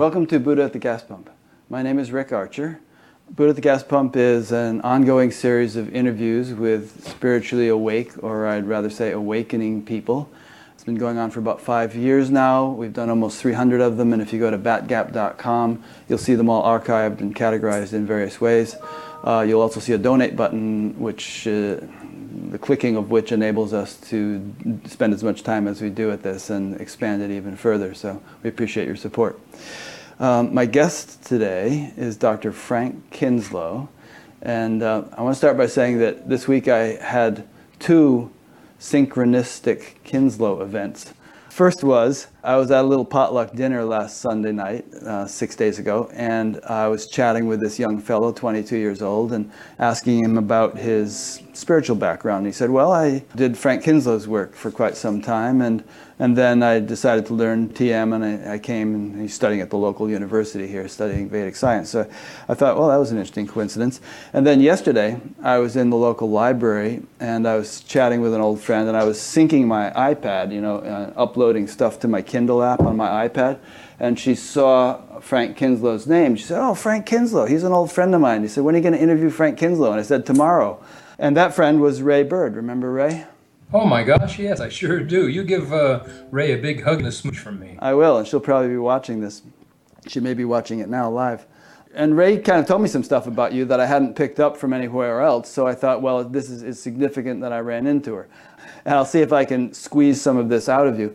Welcome to Buddha at the Gas Pump. My name is Rick Archer. Buddha at the Gas Pump is an ongoing series of interviews with spiritually awake, or I'd rather say awakening people. It's been going on for about five years now. We've done almost 300 of them, and if you go to batgap.com, you'll see them all archived and categorized in various ways. Uh, you'll also see a donate button, which uh, the clicking of which enables us to spend as much time as we do at this and expand it even further. So we appreciate your support. Um, my guest today is Dr. Frank Kinslow. And uh, I want to start by saying that this week I had two synchronistic Kinslow events. First was I was at a little potluck dinner last Sunday night, uh, six days ago, and I was chatting with this young fellow, 22 years old, and asking him about his spiritual background. He said, Well, I did Frank Kinslow's work for quite some time, and and then I decided to learn TM, and I, I, came and he's studying at the local university here, studying Vedic science. So I thought, well, that was an interesting coincidence. And then yesterday, I was in the local library, and I was chatting with an old friend, and I was syncing my iPad, you know, uh, uploading stuff to my Kindle app on my iPad. And she saw Frank Kinslow's name. She said, oh, Frank Kinslow, he's an old friend of mine. He said, when are you going to interview Frank Kinslow? And I said, tomorrow. And that friend was Ray Bird. Remember Ray? Oh my gosh, yes, I sure do. You give uh, Ray a big hug and a smooch from me. I will, and she'll probably be watching this. She may be watching it now live. And Ray kind of told me some stuff about you that I hadn't picked up from anywhere else, so I thought, well, this is, is significant that I ran into her. And I'll see if I can squeeze some of this out of you.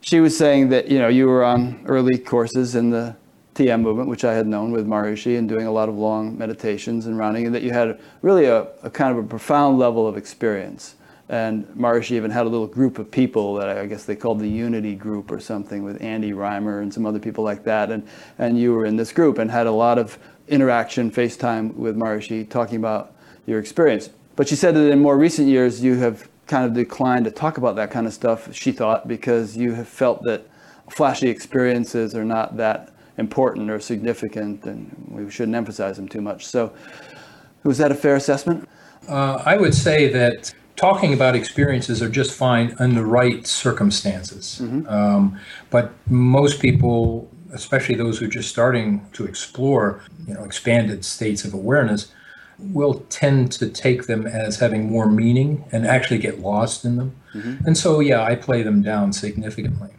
She was saying that, you know, you were on early courses in the TM movement, which I had known with Maharishi and doing a lot of long meditations and rounding, and that you had really a, a kind of a profound level of experience and Maharishi even had a little group of people that I guess they called the Unity Group or something with Andy Reimer and some other people like that. And, and you were in this group and had a lot of interaction, FaceTime with Maharishi, talking about your experience. But she said that in more recent years, you have kind of declined to talk about that kind of stuff, she thought, because you have felt that flashy experiences are not that important or significant and we shouldn't emphasize them too much. So, was that a fair assessment? Uh, I would say that talking about experiences are just fine in the right circumstances. Mm-hmm. Um, but most people, especially those who are just starting to explore, you know, expanded states of awareness, will tend to take them as having more meaning and actually get lost in them. Mm-hmm. And so, yeah, I play them down significantly.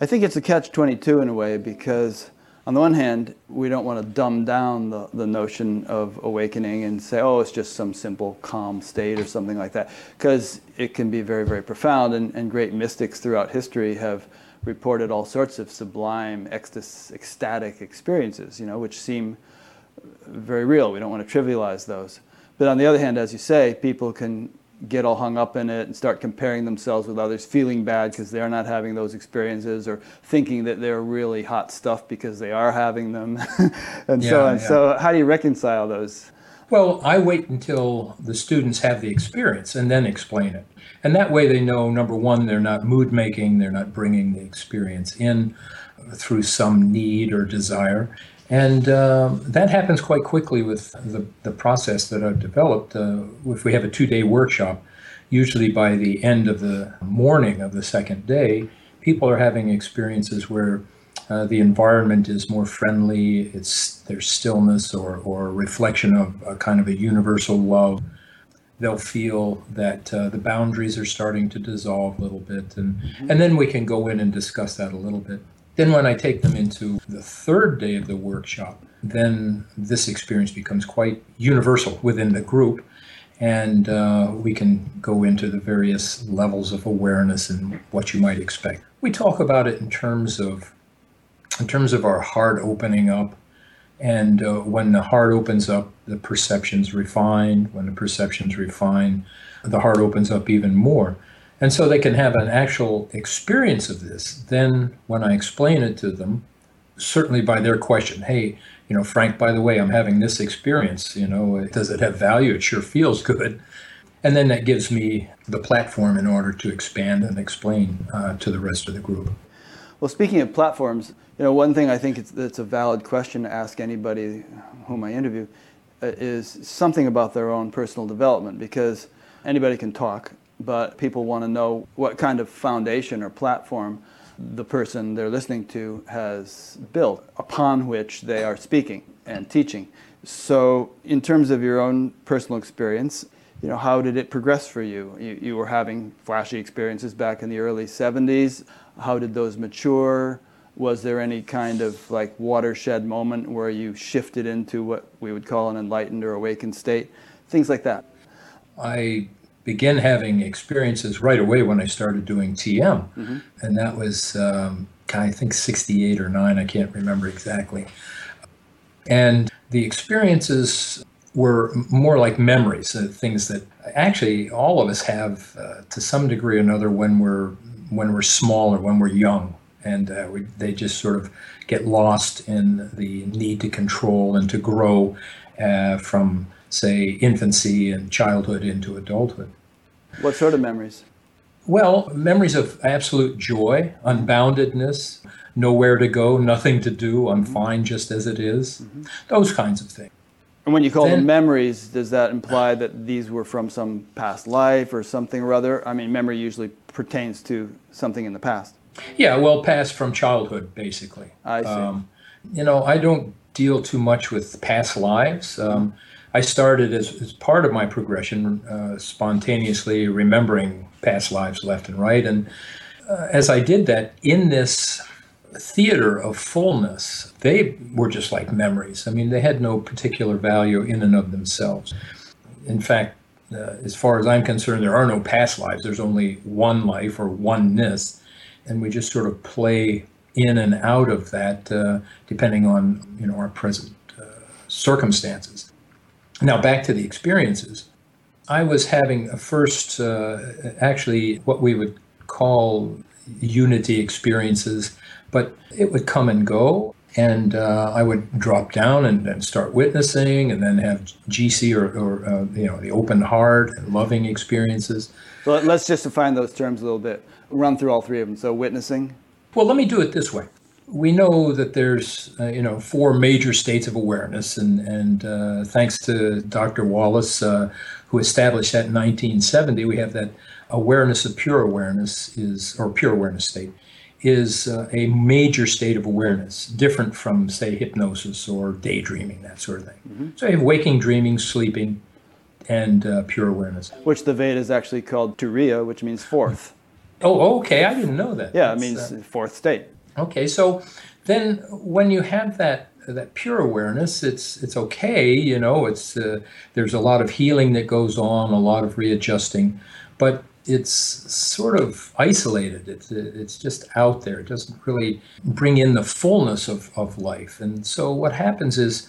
I think it's a catch 22 in a way because on the one hand, we don't want to dumb down the, the notion of awakening and say, oh, it's just some simple calm state or something like that, because it can be very, very profound. And, and great mystics throughout history have reported all sorts of sublime, ecstatic experiences, you know, which seem very real. We don't want to trivialize those. But on the other hand, as you say, people can get all hung up in it and start comparing themselves with others, feeling bad because they're not having those experiences, or thinking that they're really hot stuff because they are having them, and yeah, so on. Yeah. So, how do you reconcile those? Well, I wait until the students have the experience and then explain it. And that way they know number one, they're not mood making, they're not bringing the experience in through some need or desire. And uh, that happens quite quickly with the, the process that I've developed. Uh, if we have a two day workshop, usually by the end of the morning of the second day, people are having experiences where uh, the environment is more friendly, it's there's stillness or, or reflection of a kind of a universal love. They'll feel that uh, the boundaries are starting to dissolve a little bit, and, mm-hmm. and then we can go in and discuss that a little bit. Then, when I take them into the third day of the workshop, then this experience becomes quite universal within the group. And uh, we can go into the various levels of awareness and what you might expect. We talk about it in terms of, in terms of our heart opening up, and uh, when the heart opens up, the perceptions refine. When the perceptions refine, the heart opens up even more. And so they can have an actual experience of this. Then, when I explain it to them, certainly by their question, hey, you know, Frank, by the way, I'm having this experience. You know, does it have value? It sure feels good. And then that gives me the platform in order to expand and explain uh, to the rest of the group. Well, speaking of platforms, you know, one thing I think it's, it's a valid question to ask anybody whom I interview uh, is something about their own personal development because anybody can talk but people want to know what kind of foundation or platform the person they're listening to has built, upon which they are speaking and teaching. So, in terms of your own personal experience, you know, how did it progress for you? you? You were having flashy experiences back in the early 70s. How did those mature? Was there any kind of like watershed moment where you shifted into what we would call an enlightened or awakened state? Things like that. I began having experiences right away when I started doing TM, mm-hmm. and that was um, I think 68 or 9, I can't remember exactly. And the experiences were more like memories, uh, things that actually all of us have uh, to some degree or another when we're when we're small or when we're young, and uh, we, they just sort of get lost in the need to control and to grow uh, from say infancy and childhood into adulthood. What sort of memories? Well, memories of absolute joy, unboundedness, nowhere to go, nothing to do, I'm mm-hmm. fine just as it is, mm-hmm. those kinds of things. And when you call then, them memories, does that imply that these were from some past life or something or other? I mean, memory usually pertains to something in the past. Yeah, well, past from childhood, basically. I see. Um, you know, I don't deal too much with past lives. Um, I started as, as, part of my progression, uh, spontaneously remembering past lives left and right. And uh, as I did that, in this theater of fullness, they were just like memories. I mean, they had no particular value in and of themselves. In fact, uh, as far as I'm concerned, there are no past lives. There's only one life or oneness, and we just sort of play in and out of that uh, depending on you know our present uh, circumstances. Now back to the experiences. I was having a first, uh, actually, what we would call unity experiences but it would come and go. And uh, I would drop down and, and, start witnessing, and then have GC or, or uh, you know the open heart and loving experiences. So let's just define those terms a little bit. Run through all three of them. So witnessing. Well, let me do it this way. We know that there's uh, you know four major states of awareness, and and uh, thanks to Dr. Wallace, uh, who established that in 1970, we have that awareness of pure awareness is or pure awareness state is uh, a major state of awareness, different from, say, hypnosis or daydreaming, that sort of thing. Mm-hmm. So you have waking, dreaming, sleeping, and uh, pure awareness. Which the Vedas actually called Turiya, which means fourth. Oh, okay. I didn't know that. Yeah, That's, it means uh, fourth state. Okay, so then when you have that that pure awareness, it's it's okay. You know, it's uh, there's a lot of healing that goes on, a lot of readjusting, but it's sort of isolated. It's, it's just out there. It doesn't really bring in the fullness of, of life. And so what happens is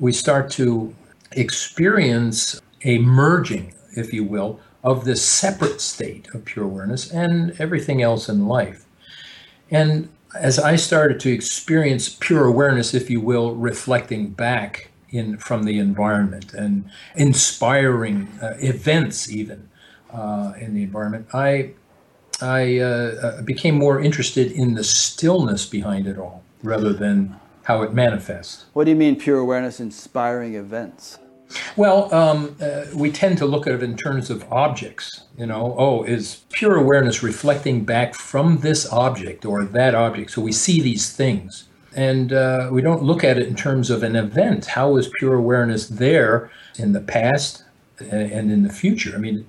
we start to experience a merging, if you will, of this separate state of pure awareness and everything else in life. And as I started to experience pure awareness, if you will, reflecting back in from the environment and inspiring uh, events, even uh, in the environment, I I uh, uh, became more interested in the stillness behind it all rather than how it manifests. What do you mean, pure awareness inspiring events? Well, um, uh, we tend to look at it in terms of objects. You know, oh, is pure awareness reflecting back from this object or that object? So we see these things. And uh, we don't look at it in terms of an event. How is pure awareness there in the past and in the future? I mean,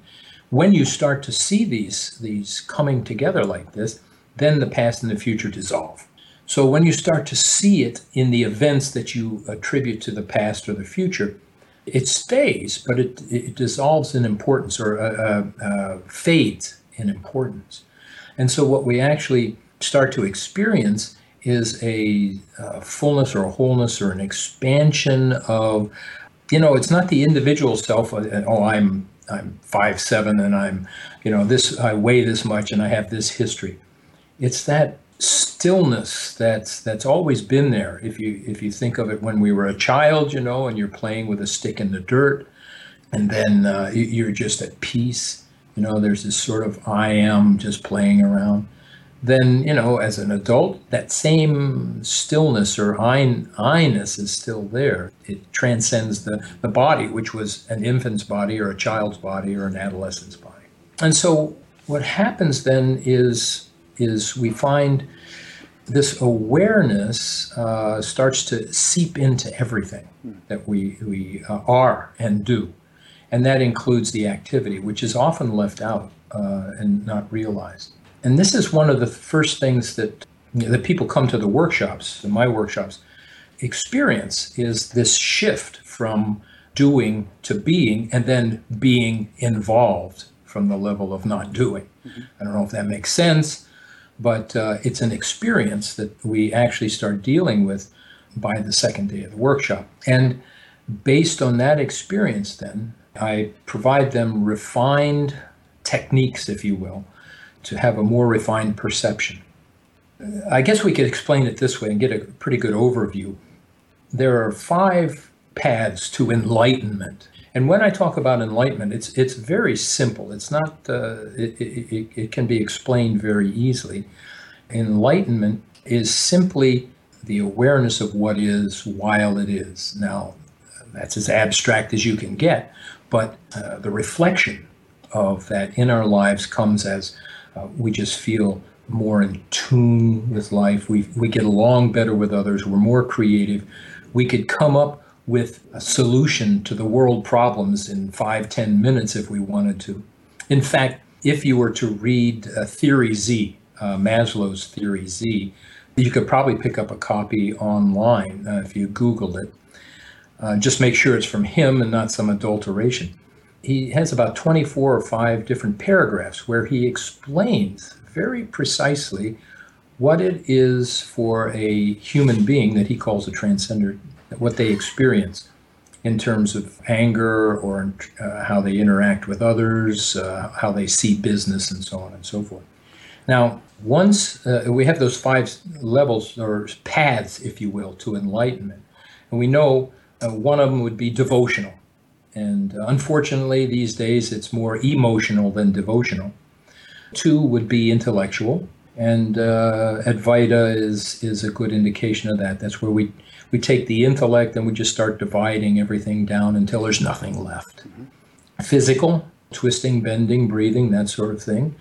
when you start to see these these coming together like this, then the past and the future dissolve. So when you start to see it in the events that you attribute to the past or the future, it stays, but it, it dissolves in importance or uh, uh, uh, fades in importance. And so what we actually start to experience is a uh, fullness or a wholeness or an expansion of, you know, it's not the individual self. Uh, oh, I'm I'm five seven and I'm, you know, this I weigh this much and I have this history. It's that stillness that's that's always been there. If you if you think of it when we were a child, you know, and you're playing with a stick in the dirt, and then uh, you're just at peace. You know, there's this sort of I am just playing around then you know as an adult that same stillness or I-ness is still there it transcends the, the body which was an infant's body or a child's body or an adolescent's body and so what happens then is is we find this awareness uh, starts to seep into everything that we, we uh, are and do. And that includes the activity, which is often left out uh, and not realized. And this is one of the first things that, you know, that people come to the workshops, to my workshops, experience is this shift from doing to being and then being involved from the level of not doing. Mm-hmm. I don't know if that makes sense, but uh, it's an experience that we actually start dealing with by the second day of the workshop. And based on that experience, then, I provide them refined techniques, if you will, to have a more refined perception. I guess we could explain it this way and get a pretty good overview. There are five paths to enlightenment. And when I talk about enlightenment, it's it's very simple. It's not uh, it, it, it can be explained very easily. Enlightenment is simply the awareness of what is while it is. Now, that's as abstract as you can get, but uh, the reflection of that in our lives comes as uh, we just feel more in tune with life. We, we get along better with others. We're more creative. We could come up with a solution to the world problems in five, ten minutes if we wanted to. In fact, if you were to read uh, Theory Z, uh, Maslow's Theory Z, you could probably pick up a copy online uh, if you Google it. Uh, just make sure it's from him and not some adulteration. He has about 24 or 5 different paragraphs where he explains very precisely what it is for a human being that he calls a transcender, what they experience in terms of anger or uh, how they interact with others, uh, how they see business, and so on and so forth. Now, once uh, we have those five levels or paths, if you will, to enlightenment, and we know uh, one of them would be devotional. And uh, unfortunately, these days it's more emotional than devotional. Two would be intellectual, and uh, Advaita is is a good indication of that. That's where we we take the intellect and we just start dividing everything down until there's nothing left. Mm-hmm. Physical, twisting, bending, breathing, that sort of thing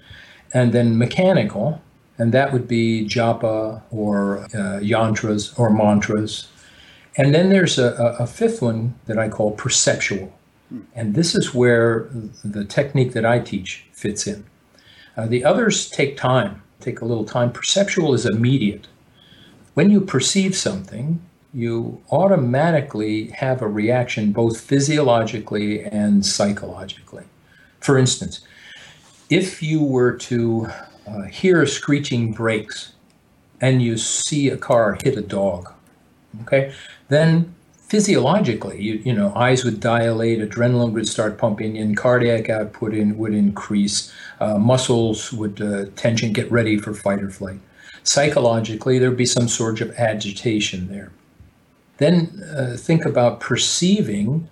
and then mechanical, and that would be japa or uh, yantras or mantras. And then there's a, a, fifth one that I call perceptual. And this is where the technique that I teach fits in. Uh, the others take time, take a little time. Perceptual is immediate. When you perceive something, you automatically have a reaction both physiologically and psychologically. For instance, if you were to uh, hear screeching brakes and you see a car hit a dog, okay, then physiologically, you, you know, eyes would dilate, adrenaline would start pumping in, cardiac output in, would increase, uh, muscles would uh, tension, get ready for fight or flight. Psychologically, there'd be some sort of agitation there. Then uh, think about perceiving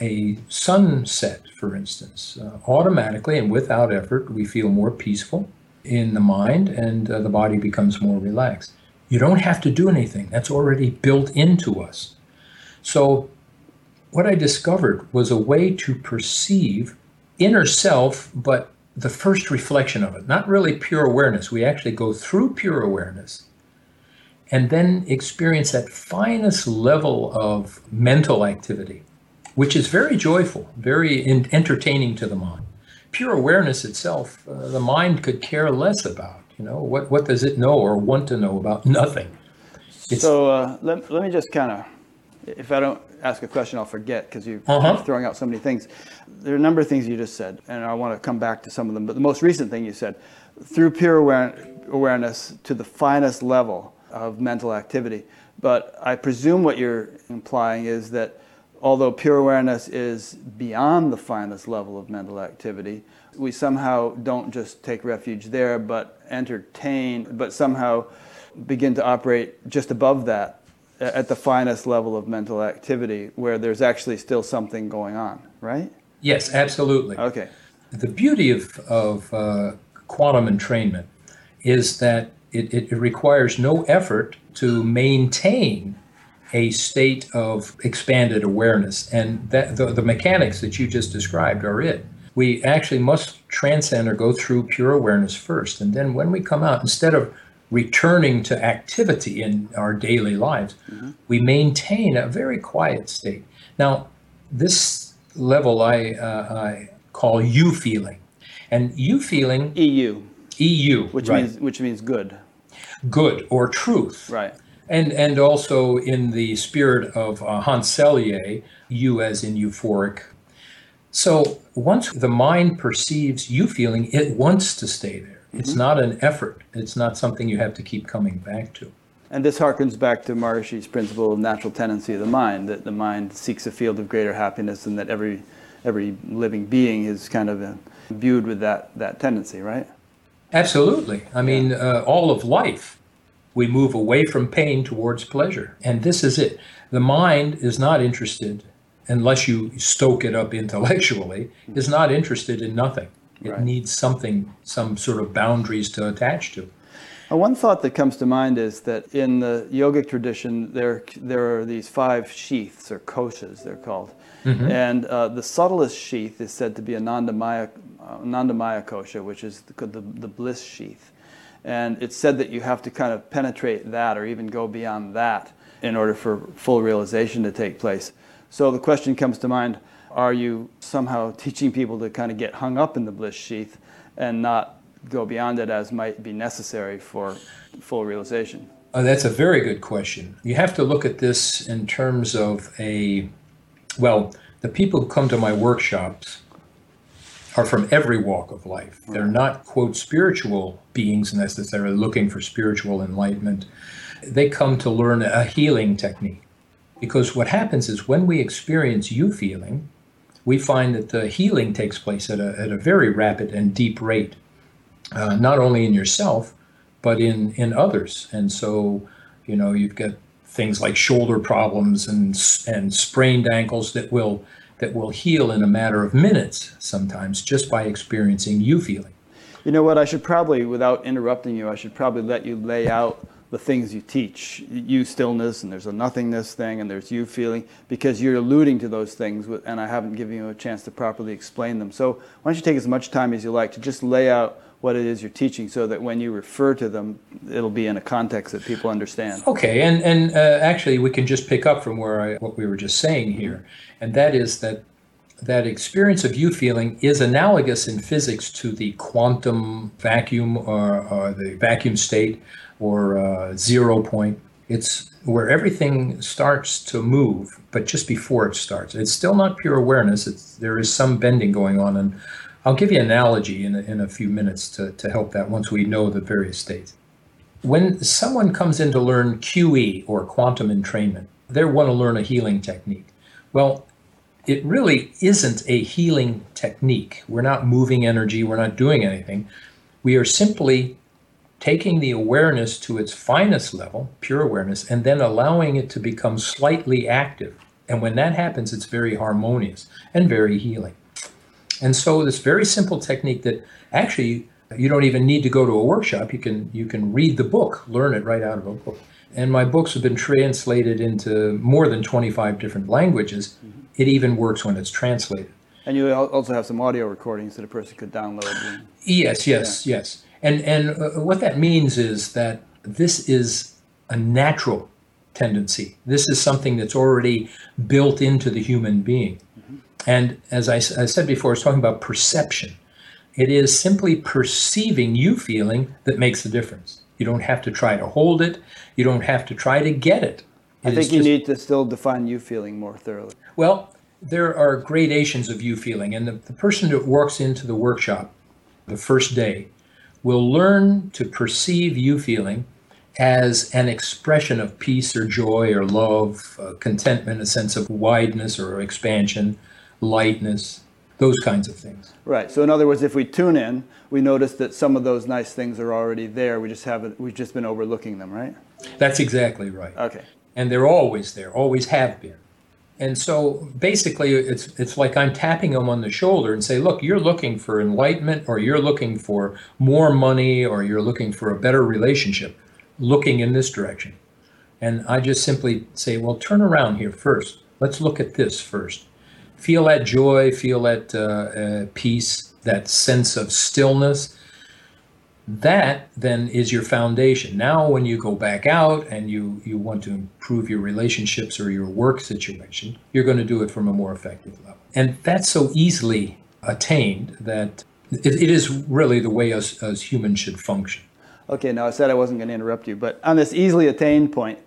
a sunset, for instance, uh, automatically and without effort, we feel more peaceful in the mind and uh, the body becomes more relaxed. You don't have to do anything, that's already built into us. So, what I discovered was a way to perceive inner self, but the first reflection of it, not really pure awareness. We actually go through pure awareness and then experience that finest level of mental activity which is very joyful, very in- entertaining to the mind. Pure awareness itself, uh, the mind could care less about. You know, what, what does it know or want to know about? Nothing. It's, so uh, let, let me just kind of, if I don't ask a question, I'll forget because you're uh-huh. throwing out so many things. There are a number of things you just said, and I want to come back to some of them. But the most recent thing you said, through pure aware- awareness to the finest level of mental activity. But I presume what you're implying is that although pure awareness is beyond the finest level of mental activity, we somehow don't just take refuge there, but entertain, but somehow begin to operate just above that at the finest level of mental activity where there's actually still something going on, right? Yes, absolutely. Okay. The beauty of, of uh, quantum entrainment is that it, it requires no effort to maintain a state of expanded awareness. And that the, the mechanics that you just described are it. we actually must transcend or go through pure awareness first. And then when we come out, instead of returning to activity in our daily lives, mm-hmm. we maintain a very quiet state. Now, this level I, uh, I call Eufeeling. And Eufeeling EU. EU, which right. means which means good. Good or truth. Right. And and also in the spirit of uh, Hans Selye, you as in euphoric. So once the mind perceives Eufeeling, it wants to stay there. Mm-hmm. It's not an effort. It's not something you have to keep coming back to. And this harkens back to Maharishi's principle of natural tendency of the mind, that the mind seeks a field of greater happiness and that every every living being is kind of viewed with that, that tendency, right? Absolutely. I mean, uh, all of life, we move away from pain towards pleasure. And this is it. The mind is not interested, unless you stoke it up intellectually, is not interested in nothing. It right. needs something, some sort of boundaries to attach to. Uh, one thought that comes to mind is that in the yogic tradition, there, there are these five sheaths, or koshas, they're called. Mm-hmm. And uh, the subtlest sheath is said to be Anandamaya, uh, Anandamaya kosha, which is the, the, the, bliss sheath. And it's said that you have to kind of penetrate that or even go beyond that in order for full realization to take place. So the question comes to mind are you somehow teaching people to kind of get hung up in the bliss sheath and not go beyond it as might be necessary for full realization? Oh, that's a very good question. You have to look at this in terms of a well, the people who come to my workshops are from every walk of life. They're not, quote, spiritual beings necessarily looking for spiritual enlightenment. They come to learn a healing technique. Because what happens is when we experience Eufeeling, we find that the healing takes place at a, at a very rapid and deep rate, uh, not only in yourself, but in, in others. And so, you know, you've got things like shoulder problems and and sprained ankles that will that will heal in a matter of minutes sometimes just by experiencing Eufeeling. You know what? I should probably, without interrupting you, I should probably let you lay out the things you teach. You stillness, and there's a nothingness thing, and there's Eufeeling, because you're alluding to those things, and I haven't given you a chance to properly explain them. So why don't you take as much time as you like to just lay out what it is you're teaching so that when you refer to them, it'll be in a context that people understand. Okay, and, and uh, actually, we can just pick up from where I, what we were just saying here, and that is that that experience of Eufeeling is analogous in physics to the quantum vacuum or, or the vacuum state or uh, zero point. It's where everything starts to move, but just before it starts. It's still not pure awareness. It's, there is some bending going on, and I'll give you an analogy in a, in a few minutes to, to help that once we know the various states. When someone comes in to learn QE or quantum entrainment, they want to learn a healing technique. Well, it really isn't a healing technique. We're not moving energy, we're not doing anything. We are simply taking the awareness to its finest level, pure awareness, and then allowing it to become slightly active. And when that happens, it's very harmonious and very healing. And so this very simple technique that actually you don't even need to go to a workshop. You can you can read the book, learn it right out of a book. And my books have been translated into more than 25 different languages. Mm-hmm. It even works when it's translated. And you also have some audio recordings that a person could download. Yes, yes, yeah. yes. And and uh, what that means is that this is a natural tendency. This is something that's already built into the human being. And as I, I said before, it's talking about perception. It is simply perceiving Eufeeling that makes the difference. You don't have to try to hold it. You don't have to try to get it. it I think you just, need to still define Eufeeling more thoroughly. Well, there are gradations of Eufeeling, and the, the person that walks into the workshop the first day will learn to perceive Eufeeling as an expression of peace or joy or love, uh, contentment, a sense of wideness or expansion, lightness, those kinds of things. Right. So in other words, if we tune in, we notice that some of those nice things are already there. We just haven't. We've just been overlooking them, right? That's exactly right. Okay. And they're always there. Always have been. And so basically, it's it's like I'm tapping them on the shoulder and say, "Look, you're looking for enlightenment, or you're looking for more money, or you're looking for a better relationship. Looking in this direction." And I just simply say, "Well, turn around here first. Let's look at this first feel that joy, feel that uh, uh, peace, that sense of stillness. That then is your foundation. Now, when you go back out and you, you want to improve your relationships or your work situation, you're going to do it from a more effective level. And that's so easily attained that it, it is really the way us as humans should function. Okay, now I said I wasn't going to interrupt you, but on this easily attained point,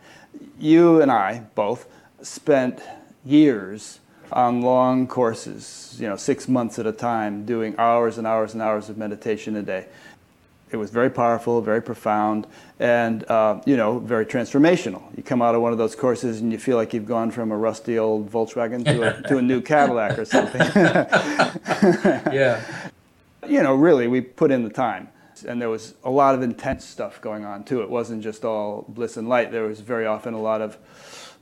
you and I both spent years on long courses, you know, six months at a time, doing hours and hours and hours of meditation a day. It was very powerful, very profound, and uh, you know, very transformational. You come out of one of those courses and you feel like you've gone from a rusty old Volkswagen to a, to a new Cadillac or something. yeah. You know, really, we put in the time and there was a lot of intense stuff going on too. It wasn't just all bliss and light. There was very often a lot of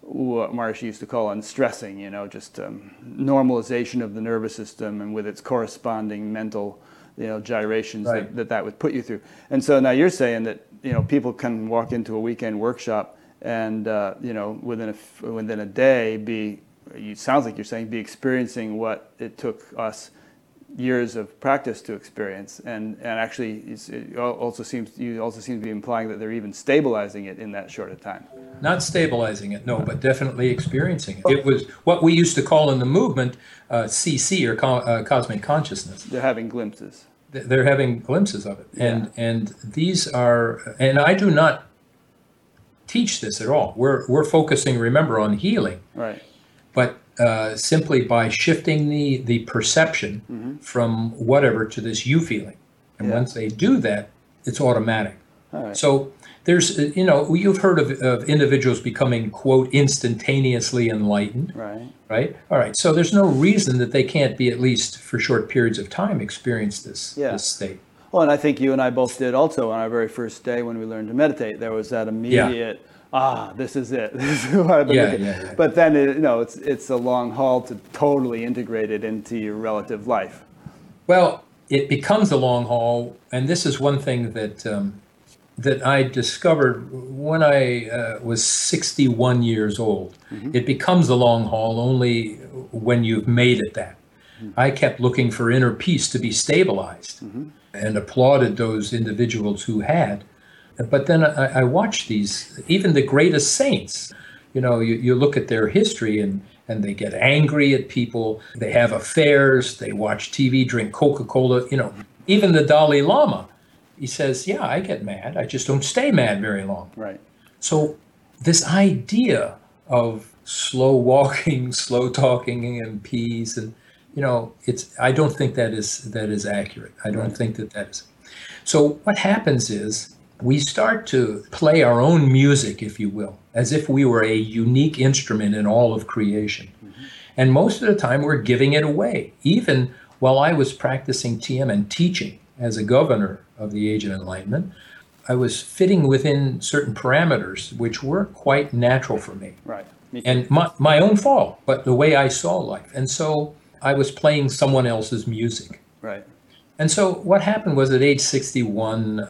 what Maharishi used to call unstressing, you know, just um, normalization of the nervous system and with its corresponding mental, you know, gyrations right. that, that, that would put you through. And so now you're saying that, you know, people can walk into a weekend workshop and, uh, you know, within a, within a day be, it sounds like you're saying, be experiencing what it took us years of practice to experience, and and actually it also seems you also seem to be implying that they're even stabilizing it in that short a time. Not stabilizing it, no, but definitely experiencing it. It was what we used to call in the movement uh, CC or co- uh, cosmic consciousness. They're having glimpses. They're having glimpses of it, and yeah. and these are, and I do not teach this at all. We're we're focusing, remember, on healing. Right. But uh, simply by shifting the, the perception mm-hmm. from whatever to this Eufeeling. And yeah. once they do that, it's automatic. Right. So there's, you know, you've heard of, of individuals becoming, quote, instantaneously enlightened. Right. Right. All right. So there's no reason that they can't be, at least for short periods of time, experience this, yeah. this state. Well, and I think you and I both did also on our very first day when we learned to meditate. There was that immediate. Yeah ah, this is it. This is what I've been yeah. Yeah, yeah. But then, it, you know, it's it's a long haul to totally integrate it into your relative life. Well, it becomes a long haul, and this is one thing that um, that I discovered when I uh, was 61 years old. Mm-hmm. It becomes a long haul only when you've made it that. Mm-hmm. I kept looking for inner peace to be stabilized, mm-hmm. and applauded those individuals who had but then I, I watch these, even the greatest saints. You know, you, you look at their history and and they get angry at people. They have affairs. They watch TV, drink Coca Cola. You know, even the Dalai Lama, he says, "Yeah, I get mad. I just don't stay mad very long." Right. So this idea of slow walking, slow talking, and peace, and you know, it's. I don't think that is that is accurate. I don't right. think that that is. So what happens is we start to play our own music, if you will, as if we were a unique instrument in all of creation. Mm-hmm. And most of the time, we're giving it away. Even while I was practicing TM and teaching as a governor of the Age of Enlightenment, I was fitting within certain parameters which were quite natural for me. Right. Me and my, my own fault, but the way I saw life. And so I was playing someone else's music. Right. And so what happened was at age 61,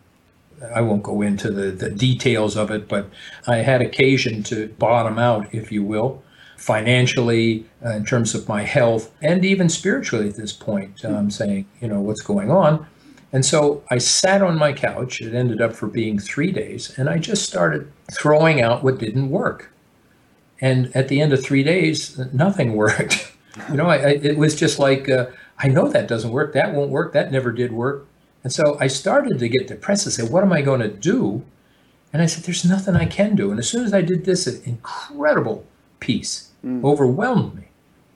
I won't go into the, the details of it, but I had occasion to bottom out, if you will, financially, uh, in terms of my health, and even spiritually at this point, um, saying, you know, what's going on. And so I sat on my couch. It ended up for being three days, and I just started throwing out what didn't work. And at the end of three days, nothing worked. you know, I, I, it was just like, uh, I know that doesn't work. That won't work. That never did work. And so I started to get depressed and say, what am I going to do? And I said, there's nothing I can do. And as soon as I did this, an incredible peace mm. overwhelmed me.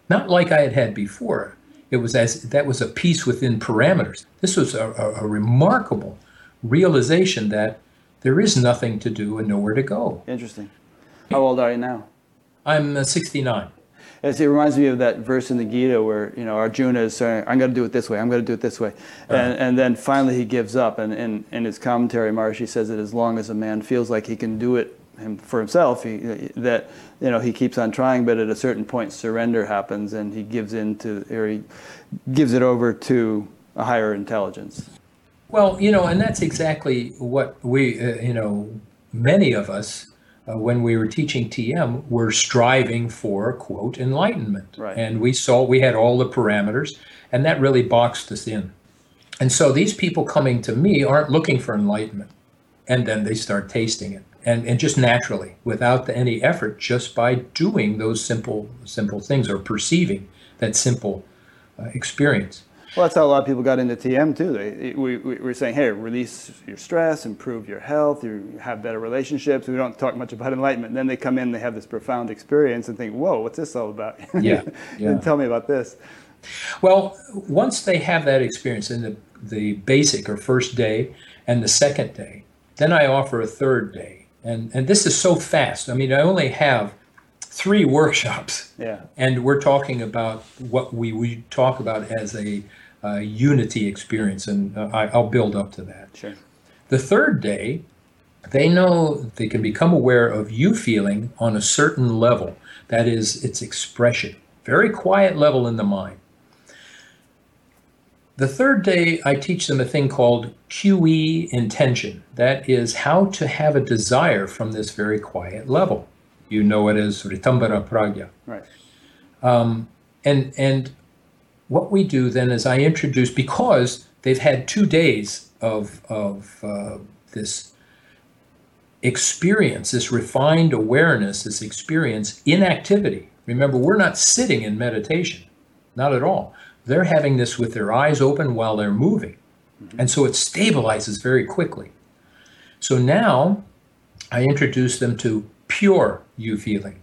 Not like I had had before. It was as that was a piece within parameters. This was a, a, a remarkable realization that there is nothing to do and nowhere to go. Interesting. How old are you now? I'm uh, 69. It reminds me of that verse in the Gita where you know Arjuna is saying, "I'm going to do it this way. I'm going to do it this way," and, and then finally he gives up. And in his commentary, Maharishi says that as long as a man feels like he can do it for himself, he, that you know he keeps on trying, but at a certain point, surrender happens, and he gives in to, or he gives it over to a higher intelligence. Well, you know, and that's exactly what we, uh, you know, many of us uh, when we were teaching TM were striving for quote enlightenment, right. and we saw we had all the parameters, and that really boxed us in. And so these people coming to me aren't looking for enlightenment, and then they start tasting it, and and just naturally, without any effort, just by doing those simple simple things or perceiving that simple uh, experience. Well, that's how a lot of people got into TM too. They, we, we were saying, hey, release your stress, improve your health, you have better relationships. We don't talk much about enlightenment. And then they come in, they have this profound experience and think, whoa, what's this all about? Yeah. yeah. tell me about this. Well, once they have that experience in the, the basic or first day and the second day, then I offer a third day. And, and this is so fast. I mean, I only have three workshops. Yeah. And we're talking about what we, we talk about as a uh, unity experience, and uh, I, I'll build up to that. Sure. The third day, they know they can become aware of Eufeeling on a certain level. That is its expression, very quiet level in the mind. The third day, I teach them a thing called QE intention. That is how to have a desire from this very quiet level. You know it as Ritambara Pragya. Right. Um, and and what we do then is I introduce because they've had two days of of uh, this experience, this refined awareness, this experience in activity. Remember, we're not sitting in meditation, not at all. They're having this with their eyes open while they're moving. And so it stabilizes very quickly. So now I introduce them to pure Eufeeling.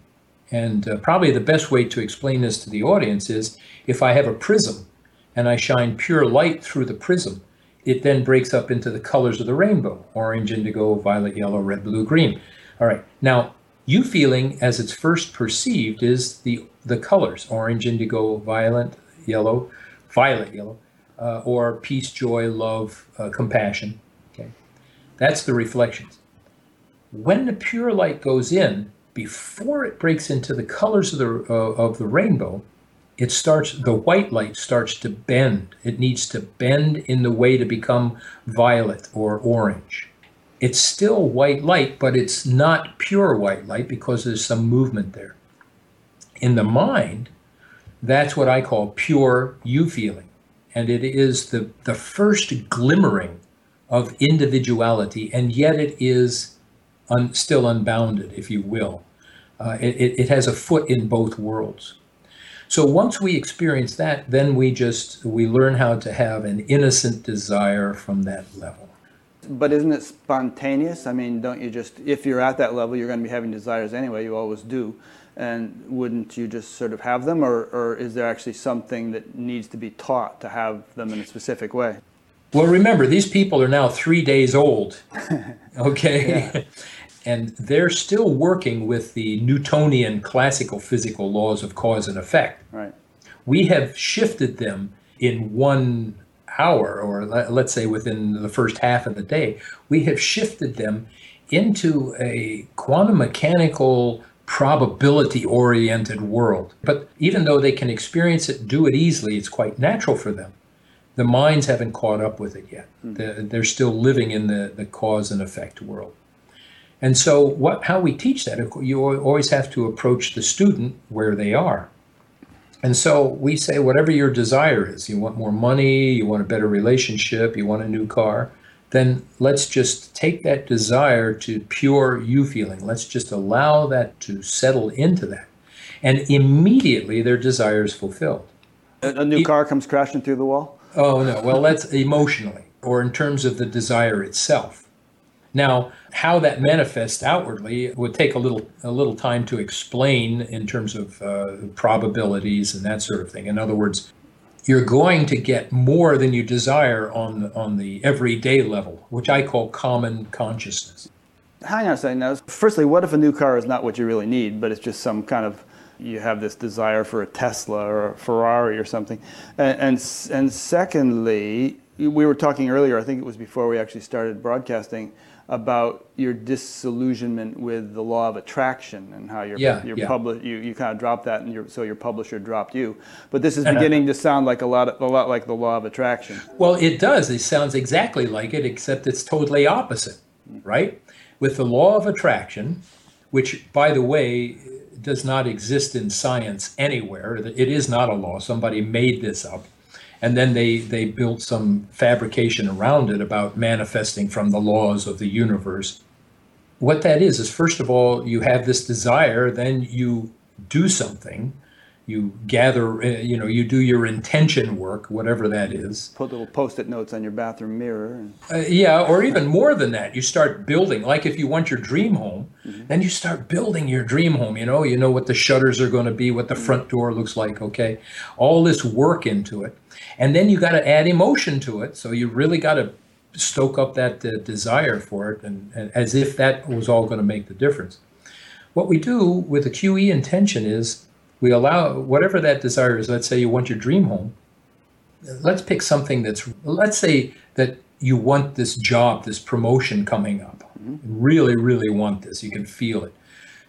And uh, probably the best way to explain this to the audience is if I have a prism and I shine pure light through the prism, it then breaks up into the colors of the rainbow orange, indigo, violet, yellow, red, blue, green. All right. Now, Eufeeling as it's first perceived is the, the colors orange, indigo, violet, yellow, violet, yellow, uh, or peace, joy, love, uh, compassion. Okay. That's the reflections. When the pure light goes in, before it breaks into the colors of the uh, of the rainbow, it starts the white light starts to bend. It needs to bend in the way to become violet or orange. It's still white light, but it's not pure white light because there's some movement there. In the mind, that's what I call pure Eufeeling. And it is the, the first glimmering of individuality, and yet it is un, still unbounded, if you will. Uh, it, it has a foot in both worlds. So once we experience that, then we just we learn how to have an innocent desire from that level. But isn't it spontaneous? I mean, don't you just if you're at that level, you're going to be having desires anyway. You always do, and wouldn't you just sort of have them, or, or is there actually something that needs to be taught to have them in a specific way? Well, remember these people are now three days old. Okay. and they're still working with the Newtonian classical physical laws of cause and effect. Right. We have shifted them in one hour, or let's say within the first half of the day, we have shifted them into a quantum mechanical probability oriented world. But even though they can experience it, do it easily, it's quite natural for them. The minds haven't caught up with it yet. Mm. They're still living in the, the cause and effect world. And so, what, how we teach that, you always have to approach the student where they are. And so we say, whatever your desire is, you want more money, you want a better relationship, you want a new car, then let's just take that desire to pure Eufeeling. Let's just allow that to settle into that. And immediately their desire is fulfilled. A, a new car comes crashing through the wall? Oh, no. Well, that's emotionally or in terms of the desire itself. Now, how that manifests outwardly would take a little a little time to explain in terms of uh, probabilities and that sort of thing. In other words, you're going to get more than you desire on on the everyday level, which I call common consciousness. Hang on a second. Now, firstly, what if a new car is not what you really need, but it's just some kind of you have this desire for a Tesla or a Ferrari or something, and and, and secondly, we were talking earlier. I think it was before we actually started broadcasting about your disillusionment with the law of attraction and how your yeah, your yeah. public you, you kind of dropped that and your, so your publisher dropped you. But this is uh-huh. beginning to sound like a lot of, a lot like the law of attraction. Well, it does. It sounds exactly like it, except it's totally opposite, mm-hmm. right? With the law of attraction, which, by the way, does not exist in science anywhere. It is not a law. Somebody made this up. And then they, they built some fabrication around it about manifesting from the laws of the universe. What that is, is first of all, you have this desire, then you do something you gather, uh, you know, you do your intention work, whatever that is. Put little post-it notes on your bathroom mirror. Uh, yeah, or even more than that, you start building. Like if you want your dream home, mm-hmm. then you start building your dream home. You know, you know what the shutters are going to be, what the front door looks like. Okay, all this work into it, and then you got to add emotion to it. So you really got to stoke up that uh, desire for it, and, and as if that was all going to make the difference. What we do with a QE intention is we allow whatever that desire is. Let's say you want your dream home. Let's pick something that's, let's say that you want this job, this promotion coming up. Mm-hmm. Really, really want this. You can feel it.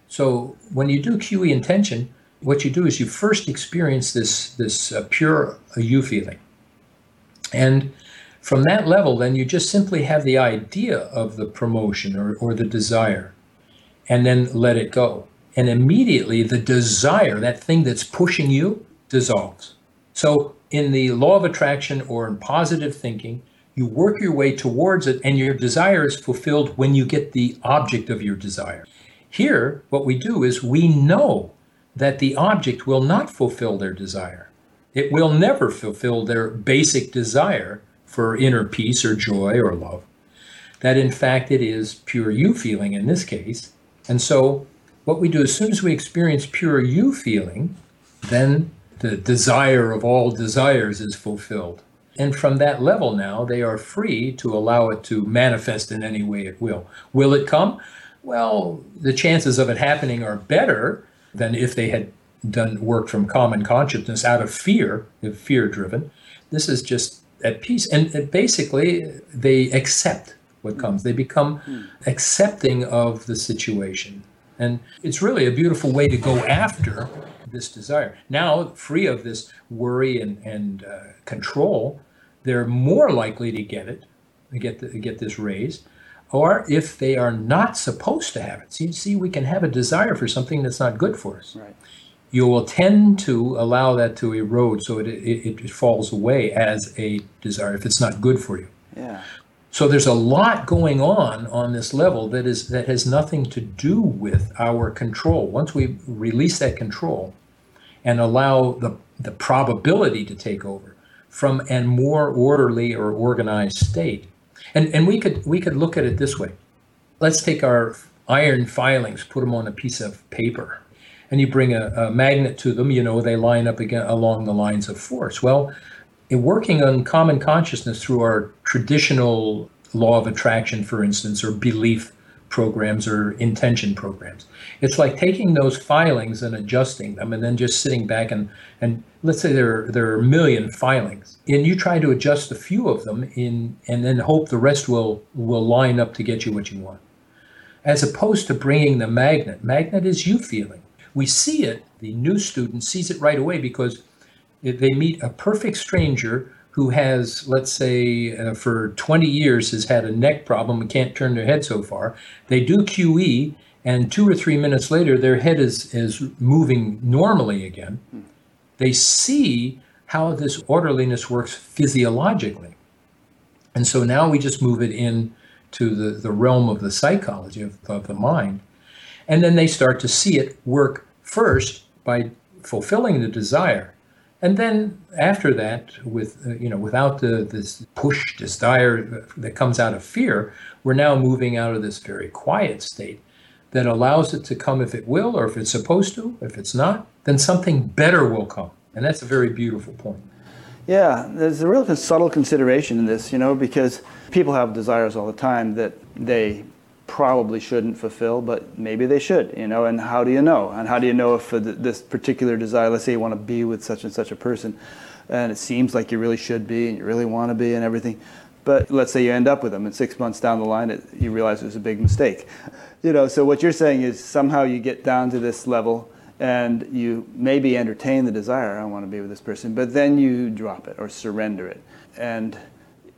So when you do QE intention, what you do is you first experience this this uh, pure Eufeeling, and from that level, then you just simply have the idea of the promotion or, or the desire, and then let it go and immediately the desire, that thing that's pushing you, dissolves. So, in the law of attraction or in positive thinking, you work your way towards it, and your desire is fulfilled when you get the object of your desire. Here, what we do is we know that the object will not fulfill their desire. It will never fulfill their basic desire for inner peace or joy or love. That in fact it is pure Eufeeling in this case. And so what we do as soon as we experience pure Eufeeling, then the desire of all desires is fulfilled. And from that level now, they are free to allow it to manifest in any way it will. Will it come? Well, the chances of it happening are better than if they had done work from common consciousness out of fear, fear driven. This is just at peace. And basically, they accept what comes. They become accepting of the situation. And it's really a beautiful way to go after this desire. Now, free of this worry and, and uh, control, they're more likely to get it, get, the, get this raised. Or if they are not supposed to have it. So you see, we can have a desire for something that's not good for us. Right. You will tend to allow that to erode so it, it, it falls away as a desire if it's not good for you. Yeah. So there's a lot going on on this level that is that has nothing to do with our control. Once we release that control and allow the, the probability to take over from a more orderly or organized state. And and we could we could look at it this way. Let's take our iron filings, put them on a piece of paper, and you bring a, a magnet to them. You know they line up again along the lines of force. Well, in working on common consciousness through our traditional law of attraction, for instance, or belief programs or intention programs. It's like taking those filings and adjusting them and then just sitting back and, and let's say there are, there are a million filings and you try to adjust a few of them in and then hope the rest will will line up to get you what you want. As opposed to bringing the magnet. Magnet is Eufeeling. We see it, the new student sees it right away because they meet a perfect stranger who has, let's say, uh, for 20 years has had a neck problem and can't turn their head so far, they do QE, and two or three minutes later, their head is, is moving normally again. They see how this orderliness works physiologically. And so now we just move it in to the, the realm of the psychology of, of the mind. And then they start to see it work first by fulfilling the desire and then after that, with uh, you know, without the, this push, desire that comes out of fear, we're now moving out of this very quiet state that allows it to come if it will, or if it's supposed to. If it's not, then something better will come, and that's a very beautiful point. Yeah, there's a real subtle consideration in this, you know, because people have desires all the time that they probably shouldn't fulfill, but maybe they should, you know, and how do you know? And how do you know if this particular desire, let's say you want to be with such and such a person, and it seems like you really should be and you really want to be and everything, but let's say you end up with them and six months down the line it, you realize it was a big mistake. You know, so what you're saying is somehow you get down to this level and you maybe entertain the desire, I want to be with this person, but then you drop it or surrender it. And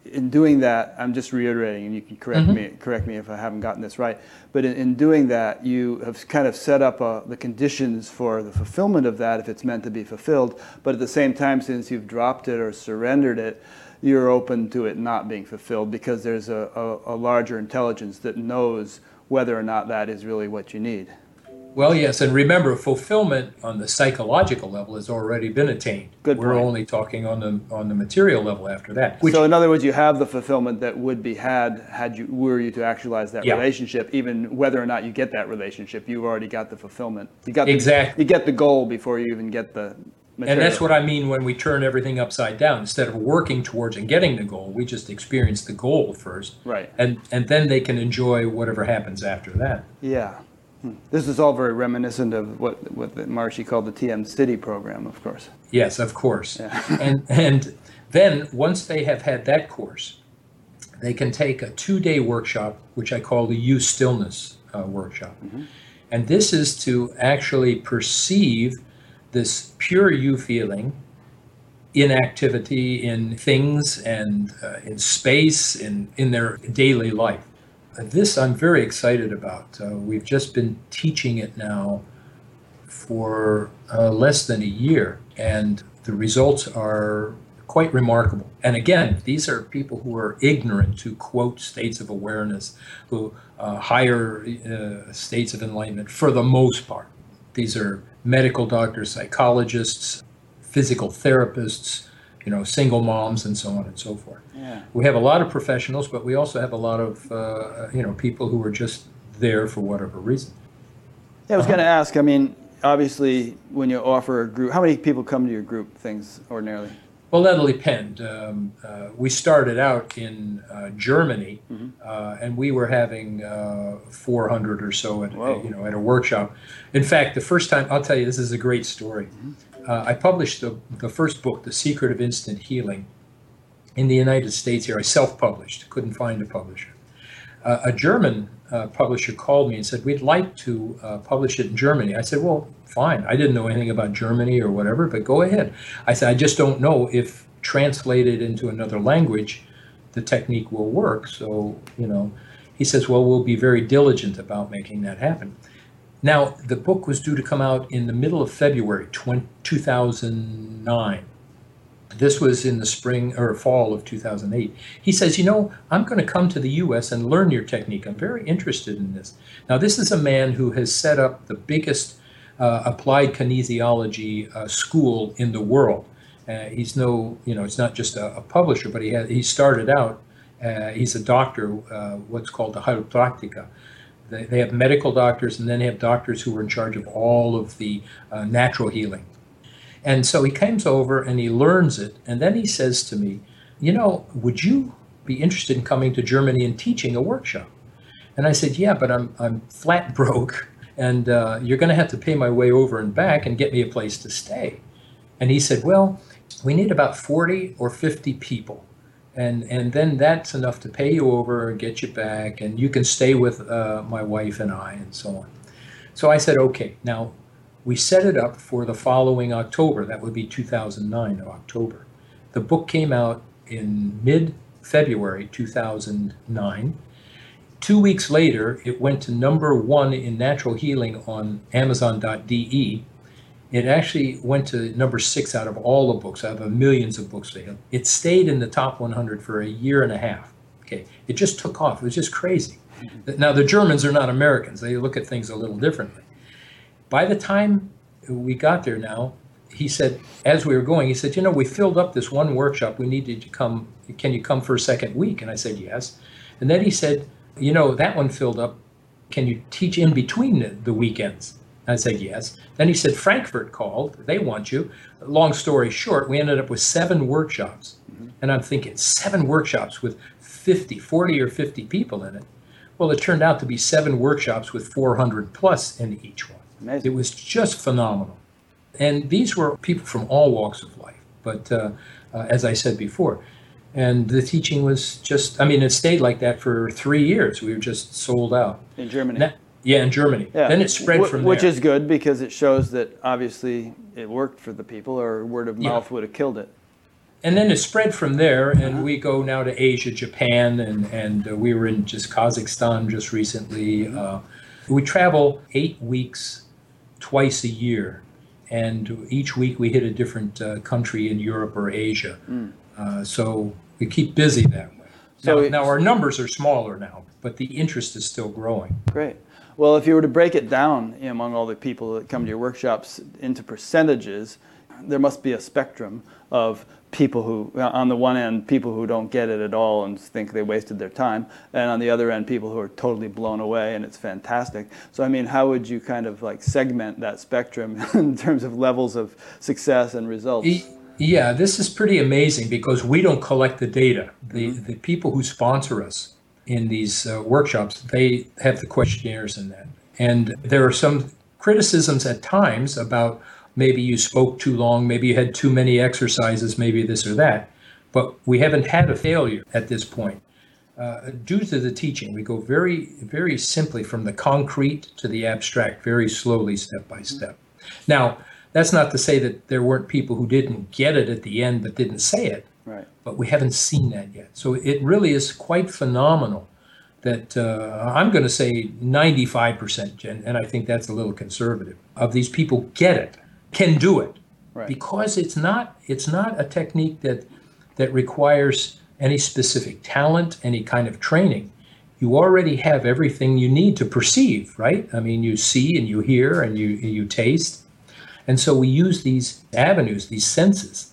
in doing that, I'm just reiterating, and you can correct Mm-hmm. me correct me if I haven't gotten this right. But in, in doing that, you have kind of set up uh, the conditions for the fulfillment of that, if it's meant to be fulfilled. But at the same time, since you've dropped it or surrendered it, you're open to it not being fulfilled because there's a, a, a larger intelligence that knows whether or not that is really what you need. Well, yes, and remember, fulfillment on the psychological level has already been attained. Good We're point. only talking on the on the material level after that. Which, so, in other words, you have the fulfillment that would be had had you were you to actualize that Yeah. relationship. Even whether or not you get that relationship, you've already got the fulfillment. You got the, Exactly. You get the goal before you even get the. Material. and that's what I mean when we turn everything upside down. Instead of working towards and getting the goal, we just experience the goal first, Right. and and then they can enjoy whatever happens after that. Yeah. This is all very reminiscent of what what Maharishi called the TM-Sidhi program, of course. Yes, of course. and and then once they have had that course, they can take a two-day workshop, which I call the Eustillness uh, workshop, and this is to actually perceive this pure Eufeeling in activity, in things, and uh, in space, in in their daily life. This I'm very excited about. Uh, we've just been teaching it now for uh, less than a year, and the results are quite remarkable. And again, these are people who are ignorant to quote states of awareness, who uh, higher uh, states of enlightenment for the most part. These are medical doctors, psychologists, physical therapists, you know, single moms, and so on and so forth. Yeah. We have a lot of professionals, but we also have a lot of uh, you know people who are just there for whatever reason. Yeah, I was Uh-huh. going to ask. I mean, obviously, when you offer a group, how many people come to your group things ordinarily? Well, that'll depend. Um, uh, we started out in uh, Germany, uh, and we were having uh, 400 or so at Whoa. you know at a workshop. In fact, the first time I'll tell you, this is a great story. Uh, I published the, the first book, The Secret of Instant Healing, in the United States. Here, I self-published. Couldn't find a publisher. Uh, a German uh, publisher called me and said, We'd like to uh, publish it in Germany. I said, Well, fine. I didn't know anything about Germany or whatever, but go ahead. I said, I just don't know if translated into another language, the technique will work. So, you know, he says, Well, we'll be very diligent about making that happen. Now, the book was due to come out in the middle of February 20, 2009. This was in the spring or fall of 2008. He says, You know, I'm going to come to the US and learn your technique. I'm very interested in this. Now, this is a man who has set up the biggest uh, applied kinesiology uh, school in the world. Uh, he's no, you know, it's not just a, a publisher, but he, had, he started out, uh, he's a doctor, uh, what's called the Heilpraktiker. They, they have medical doctors and then they have doctors who are in charge of all of the uh, natural healing. And so he comes over and he learns it. And then he says to me, You know, would you be interested in coming to Germany and teaching a workshop? And I said, Yeah, but I'm, I'm flat broke. And uh, you're going to have to pay my way over and back and get me a place to stay. And he said, Well, we need about 40 or 50 people. And, and then that's enough to pay you over get you back. And you can stay with uh, my wife and I and so on. So I said, Okay, now we set it up for the following October. That would be 2009 of October. The book came out in mid February 2009. Two weeks later, it went to number one in natural healing on Amazon.de. It actually went to number six out of all the books, out of the millions of books they have. It stayed in the top 100 for a year and a half. Okay, it just took off. It was just crazy. Mm-hmm. Now the Germans are not Americans; they look at things a little differently. By the time we got there now, he said, as we were going, he said, you know, we filled up this one workshop. We needed to come. Can you come for a second week? And I said, yes. And then he said, you know, that one filled up. Can you teach in between the, the weekends? I said, yes. Then he said, Frankfurt called. They want you. Long story short, we ended up with seven workshops. And I'm thinking, seven workshops with 50, 40 or 50 people in it. Well, it turned out to be seven workshops with 400 plus in each one. Amazing. It was just phenomenal. And these were people from all walks of life. But uh, uh, as I said before, and the teaching was just, I mean, it stayed like that for three years. We were just sold out. in Germany. Na- yeah, in Germany. Yeah. Then it spread Wh- from there. Which is good because it shows that obviously it worked for the people, or word of Yeah. mouth would have killed it. and then it spread from there, and uh-huh. we go now to Asia, Japan, and and uh, we were in just Kazakhstan just recently. Uh, we travel eight weeks, twice a year, and each week we hit a different uh, country in Europe or Asia. Mm. Uh, so we keep busy that way. So now, now our numbers are smaller now, but the interest is still growing. Great. Well, if you were to break it down among all the people that come to your workshops into percentages, there must be a spectrum of people who, on the one end, people who don't get it at all and think they wasted their time, and on the other end, people who are totally blown away and it's fantastic. So, I mean, how would you kind of like segment that spectrum in terms of levels of success and results? Yeah, this is pretty amazing because we don't collect the data. The, mm-hmm. the people who sponsor us in these uh, workshops, they have the questionnaires in that. And there are some criticisms at times about maybe you spoke too long, maybe you had too many exercises, maybe this or that. But we haven't had a failure at this point. Uh, due to the teaching, we go very, very simply from the concrete to the abstract, very slowly, step by step. Now, that's not to say that there weren't people who didn't get it at the end but didn't say it. Right. But we haven't seen that yet. So it really is quite phenomenal that uh, I'm going to say 95%, and I think that's a little conservative, of these people get it can do it right. because it's not it's not a technique that that requires any specific talent, any kind of training. You already have everything you need to perceive, right? I mean, you see and you hear and you you taste, and so we use these avenues, these senses,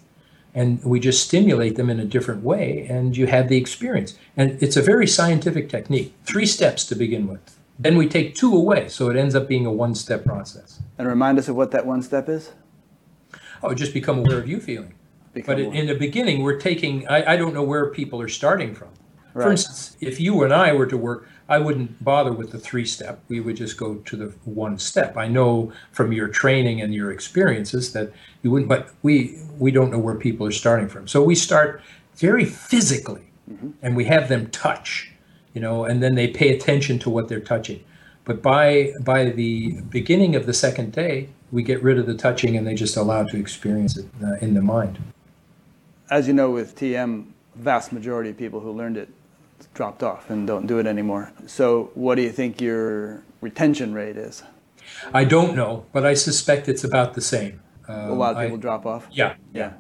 and we just stimulate them in a different way, and you have the experience. And it's a very scientific technique. Three steps to begin with. Then we take two away, so it ends up being a one-step process. And remind us of what that one step is. Oh, just become aware of Eufeeling. Become but aware. in the beginning, we're taking. I, I don't know where people are starting from. Right. For instance, if you and I were to work, I wouldn't bother with the three step. We would just go to the one step. I know from your training and your experiences that you wouldn't, but we we don't know where people are starting from. So we start very physically, mm-hmm. and we have them touch you know, and then they pay attention to what they're touching. But by by the beginning of the second day, we get rid of the touching and they just allow to experience it uh, in the mind. As you know, with TM, vast majority of people who learned it dropped off and don't do it anymore. So, what do you think your retention rate is? I don't know, but I suspect it's about the same. Um, a lot of people I, drop off. Yeah, yeah,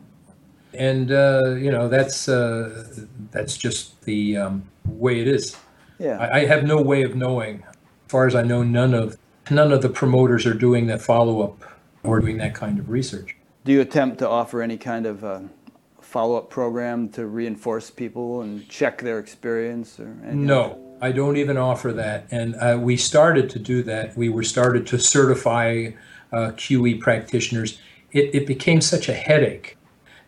and uh, you know that's uh, that's just the um, way it is. Yeah. I, I have no way of knowing. As far as I know, none of none of the promoters are doing that follow up or doing that kind of research. Do you attempt to offer any kind of uh, follow up program to reinforce people and check their experience? Or no, I don't even offer that. And uh, we started to do that. We were started to certify uh, QE practitioners. It, it became such a headache.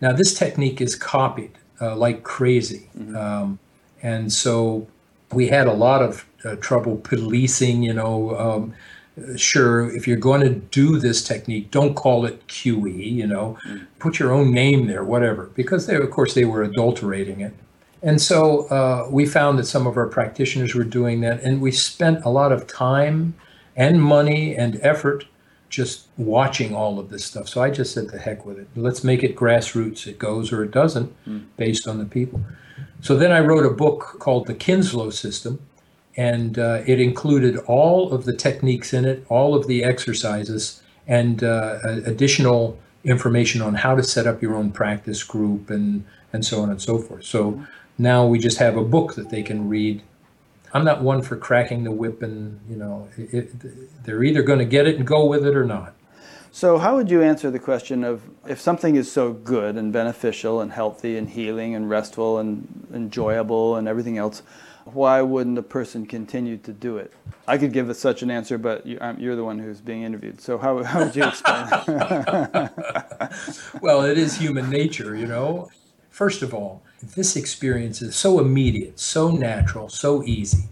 Now, this technique is copied uh, like crazy. Mm-hmm. Um, and so we had a lot of uh, trouble policing, you know. Um, sure, if you're going to do this technique, don't call it QE, you know, mm. put your own name there, whatever, because they, of course, they were adulterating it. And so uh, we found that some of our practitioners were doing that, and we spent a lot of time and money and effort just watching all of this stuff. So I just said, the heck with it. Let's make it grassroots. It goes or it doesn't, mm. based on the people. So then I wrote a book called The Kinslow System, and uh, it included all of the techniques in it, all of the exercises, and uh, additional information on how to set up your own practice group and, and so on and so forth. So now we just have a book that they can read. I'm not one for cracking the whip, and you know, it, it, they're either going to get it and go with it or not. So, how would you answer the question of if something is so good and beneficial and healthy and healing and restful and enjoyable and everything else, why wouldn't a person continue to do it? I could give such an answer, but you, are the one who's being interviewed. So, how, how would you explain well, it is human nature, you know. First of all, this experience is so immediate, so natural, so easy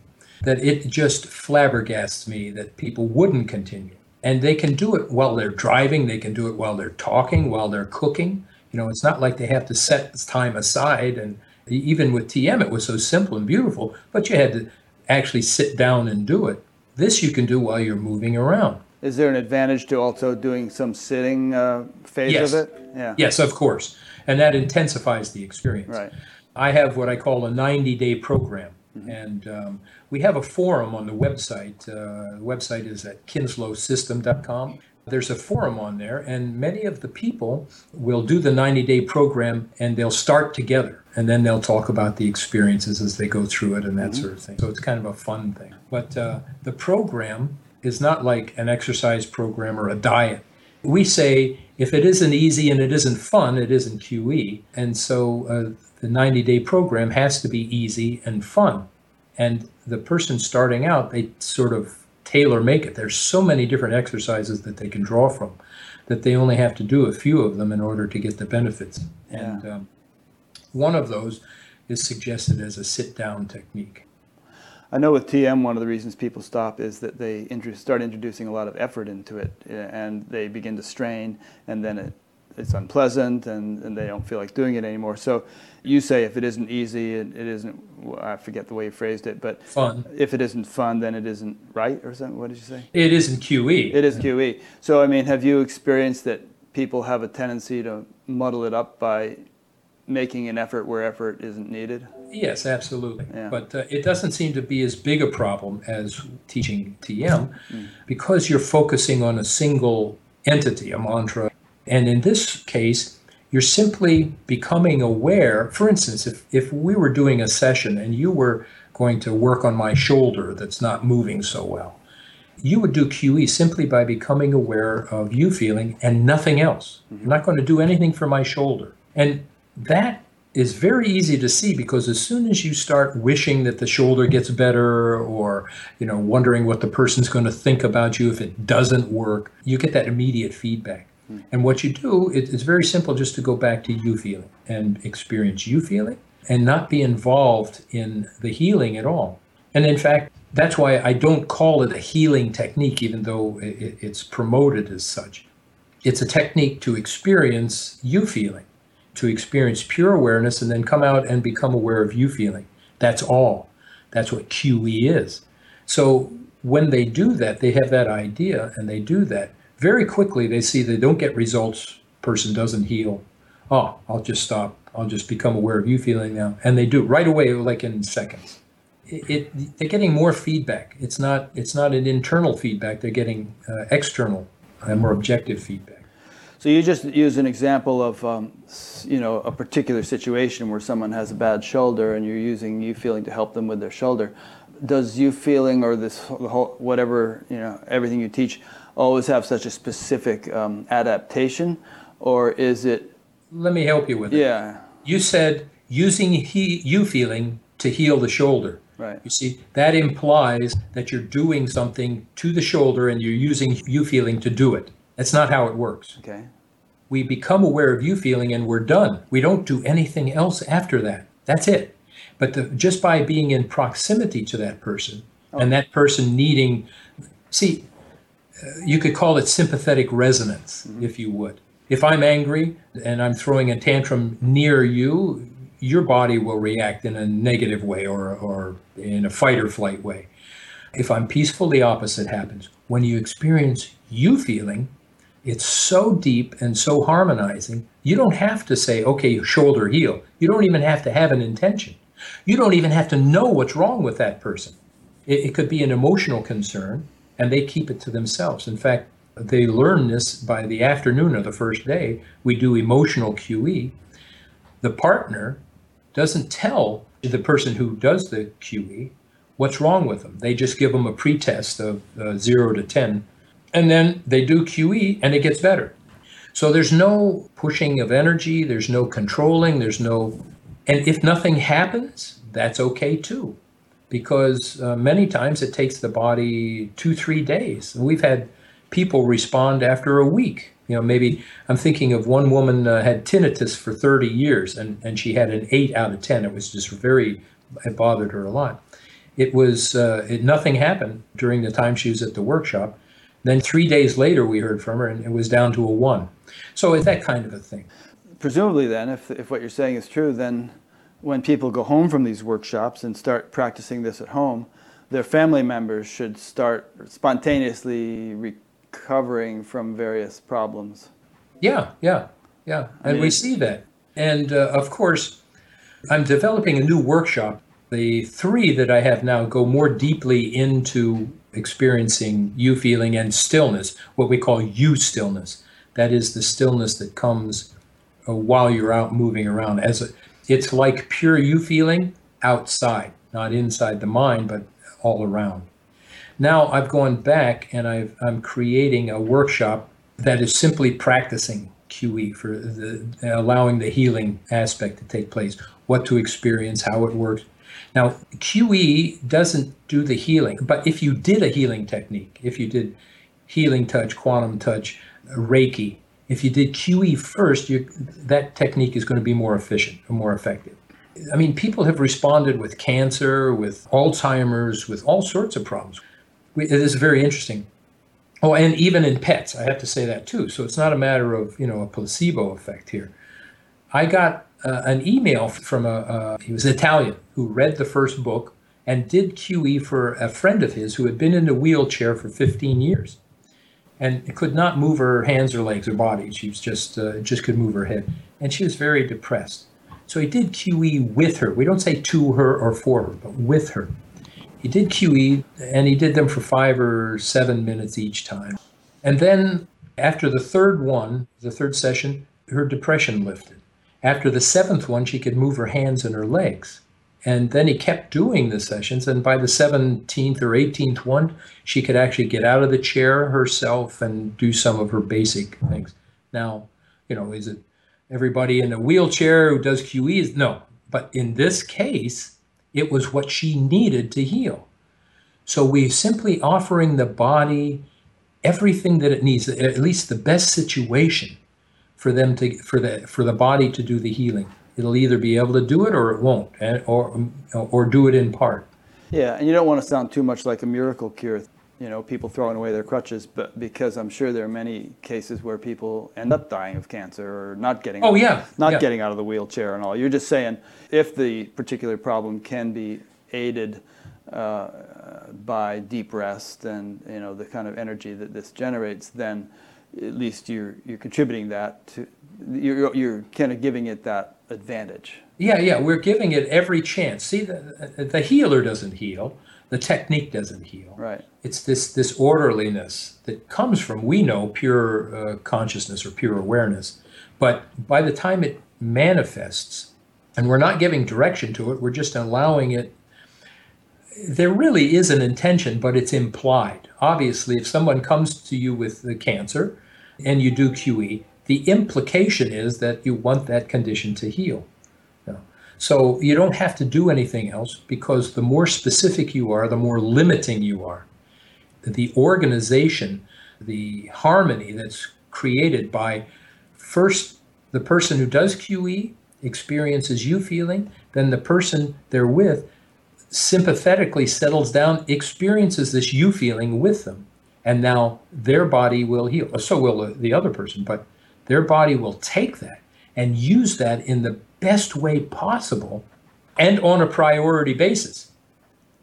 that it just flabbergasts me that people wouldn't continue and they can do it while they're driving they can do it while they're talking while they're cooking you know it's not like they have to set time aside and even with tm it was so simple and beautiful but you had to actually sit down and do it this you can do while you're moving around Is there an advantage to also doing some sitting uh, phase yes. of it? Yeah. Yes, of course. And that intensifies the experience. Right. I have what I call a 90 day program. Mm-hmm. And um, we have a forum on the website. Uh, the website is at kinslowsystem.com. There's a forum on there, and many of the people will do the 90 day program and they'll start together and then they'll talk about the experiences as they go through it and that mm-hmm. sort of thing. So it's kind of a fun thing. But uh, the program is not like an exercise program or a diet. We say if it isn't easy and it isn't fun, it isn't QE. And so uh, the 90 day program has to be easy and fun. And the person starting out, they sort of tailor make it. There's so many different exercises that they can draw from that they only have to do a few of them in order to get the benefits. Yeah. And um, one of those is suggested as a sit down technique. I know with TM, one of the reasons people stop is that they start introducing a lot of effort into it and they begin to strain, and then it it's unpleasant and, and they don't feel like doing it anymore. So you say if it isn't easy, it, it isn't, I forget the way you phrased it, but fun. if it isn't fun, then it isn't right or something. What did you say? It isn't QE. It is QE. So, I mean, have you experienced that people have a tendency to muddle it up by making an effort where effort isn't needed? Yes, absolutely. Yeah. But uh, it doesn't seem to be as big a problem as teaching TM mm. because you're focusing on a single entity, a mantra, and in this case, you're simply becoming aware. For instance, if, if we were doing a session and you were going to work on my shoulder that's not moving so well, you would do QE simply by becoming aware of Eufeeling and nothing else. Mm-hmm. You're not going to do anything for my shoulder. And that is very easy to see because as soon as you start wishing that the shoulder gets better or you know wondering what the person's going to think about you if it doesn't work you get that immediate feedback Mm-hmm. and what you do, it, it's very simple just to go back to Eufeeling and experience Eufeeling and not be involved in the healing at all. And in fact, that's why I don't call it a healing technique, even though it, it's promoted as such. It's a technique to experience Eufeeling, to experience pure awareness, and then come out and become aware of Eufeeling. That's all. That's what QE is. So when they do that, they have that idea and they do that very quickly they see they don't get results, person doesn't heal. Oh, I'll just stop. I'll just become aware of Eufeeling now. And they do right away, like in seconds. It, it they're getting more feedback. It's not it's not an internal feedback. They're getting uh, external and more objective feedback. So you just use an example of, um, you know, a particular situation where someone has a bad shoulder, and you're using Eufeeling to help them with their shoulder. Does Eufeeling or this whole whatever you know everything you teach always have such a specific um, adaptation, or is it? Let me help you with it. Yeah. You said using he, Eufeeling to heal the shoulder. Right. You see, that implies that you're doing something to the shoulder and you're using Eufeeling to do it. That's not how it works. Okay. We become aware of Eufeeling and we're done. We don't do anything else after that. That's it. But the, just by being in proximity to that person and that person needing, see, you could call it sympathetic resonance, mm-hmm. if you would. If I'm angry and I'm throwing a tantrum near you, your body will react in a negative way or, or in a fight or flight way. If I'm peaceful, the opposite happens. When you experience Eufeeling, it's so deep and so harmonizing, you don't have to say, okay, shoulder heal. You don't even have to have an intention. You don't even have to know what's wrong with that person. It, it could be an emotional concern and they keep it to themselves. In fact, they learn this by the afternoon of the first day. We do emotional QE. The partner doesn't tell the person who does the QE what's wrong with them. They just give them a pretest of uh, 0 to 10, and then they do QE and it gets better. So there's no pushing of energy, there's no controlling, there's no. And if nothing happens, that's okay too because uh, many times it takes the body two, three days. We've had people respond after a week. You know, maybe I'm thinking of one woman uh, had tinnitus for 30 years and, and she had an eight out of 10. It was just very, it bothered her a lot. It was, uh, it, nothing happened during the time she was at the workshop. Then three days later, we heard from her and it was down to a one. So it's that kind of a thing. Presumably, then, if, if what you're saying is true, then when people go home from these workshops and start practicing this at home, their family members should start spontaneously recovering from various problems. Yeah, yeah, yeah. And mean, we see that. And uh, of course, I'm developing a new workshop. The three that I have now go more deeply into experiencing Eufeeling and stillness, what we call Eustillness. That is the stillness that comes uh, while you're out moving around. As a, it's like pure Eufeeling outside, not inside the mind, but all around. Now I've gone back and i am creating a workshop that is simply practicing QE for the, allowing the healing aspect to take place, what to experience, how it works. Now, QE doesn't do the healing, but if you did a healing technique, if you did healing touch, quantum touch, Reiki, if you did QE first, that technique is going to be more efficient and more effective. I mean, people have responded with cancer, with Alzheimer's, with all sorts of problems. It is very interesting. Oh, and even in pets, I have to say that too. So it's not a matter of you know a placebo effect here. I got uh, an email from a uh, he was Italian who read the first book and did QE for a friend of his who had been in a wheelchair for 15 years and it could not move her hands or legs or body. She was just uh, just could move her head, and she was very depressed. So he did QE with her. We don't say to her or for her, but with her. He did QE, and he did them for five or seven minutes each time. And then after the third one, the third session, her depression lifted. After the seventh one, she could move her hands and her legs. And then he kept doing the sessions. And by the 17th or 18th one, she could actually get out of the chair herself and do some of her basic things. Now, you know, is it everybody in a wheelchair who does QE? No. But in this case, it was what she needed to heal. So we're simply offering the body everything that it needs, at least the best situation for them to for the for the body to do the healing it'll either be able to do it or it won't, or or do it in part. Yeah, and you don't want to sound too much like a miracle cure. You know, people throwing away their crutches, but because I'm sure there are many cases where people end up dying of cancer or not getting. Oh yeah. Not yeah. getting out of the wheelchair and all. You're just saying if the particular problem can be aided. Uh, by deep rest and you know the kind of energy that this generates, then at least you're you're contributing that to you're you're kind of giving it that advantage. Yeah, yeah, we're giving it every chance. See, the, the healer doesn't heal, the technique doesn't heal. Right. It's this this orderliness that comes from we know pure uh, consciousness or pure awareness, but by the time it manifests, and we're not giving direction to it, we're just allowing it. There really is an intention, but it's implied. Obviously, if someone comes to you with the cancer, and you do QE, the implication is that you want that condition to heal. So you don't have to do anything else because the more specific you are, the more limiting you are. The organization, the harmony that's created by first the person who does QE experiences Eufeeling, then the person they're with sympathetically settles down, experiences this Eufeeling with them, and now their body will heal. So will the other person, but their body will take that and use that in the best way possible and on a priority basis.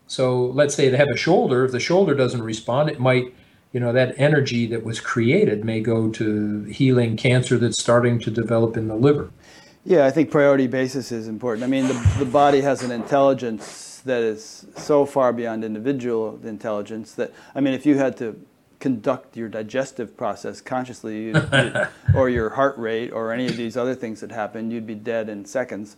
So let's say they have a shoulder. If the shoulder doesn't respond, it might, you know, that energy that was created may go to healing cancer that's starting to develop in the liver. Yeah, I think priority basis is important. I mean, the, the body has an intelligence that is so far beyond individual intelligence that, I mean, if you had to conduct your digestive process consciously, or your heart rate, or any of these other things that happen, you'd be dead in seconds.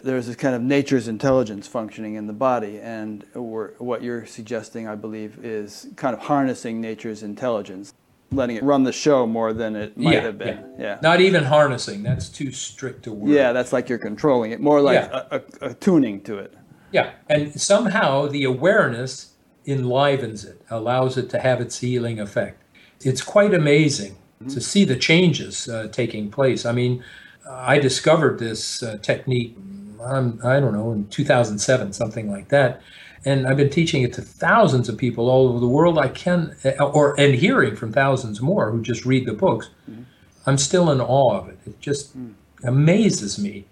There's this kind of nature's intelligence functioning in the body, and what you're suggesting, I believe, is kind of harnessing nature's intelligence, letting it run the show more than it might yeah, have been. Yeah. yeah. Not even harnessing. That's too strict a word. Yeah, that's like you're controlling it, more like yeah. a, a, a tuning to it. Yeah, and somehow the awareness enlivens it, allows it to have its healing effect. It's quite amazing mm-hmm. to see the changes uh, taking place. I mean, I discovered this uh, technique, um, I don't know, in 2007, something like that. And I've been teaching it to thousands of people all over the world. I can, uh, or and hearing from thousands more who just read the books. Mm-hmm. I'm still in awe of it. It just mm. amazes me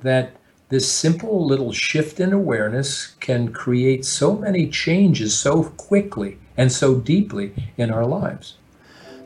that this simple little shift in awareness can create so many changes so quickly and so deeply in our lives.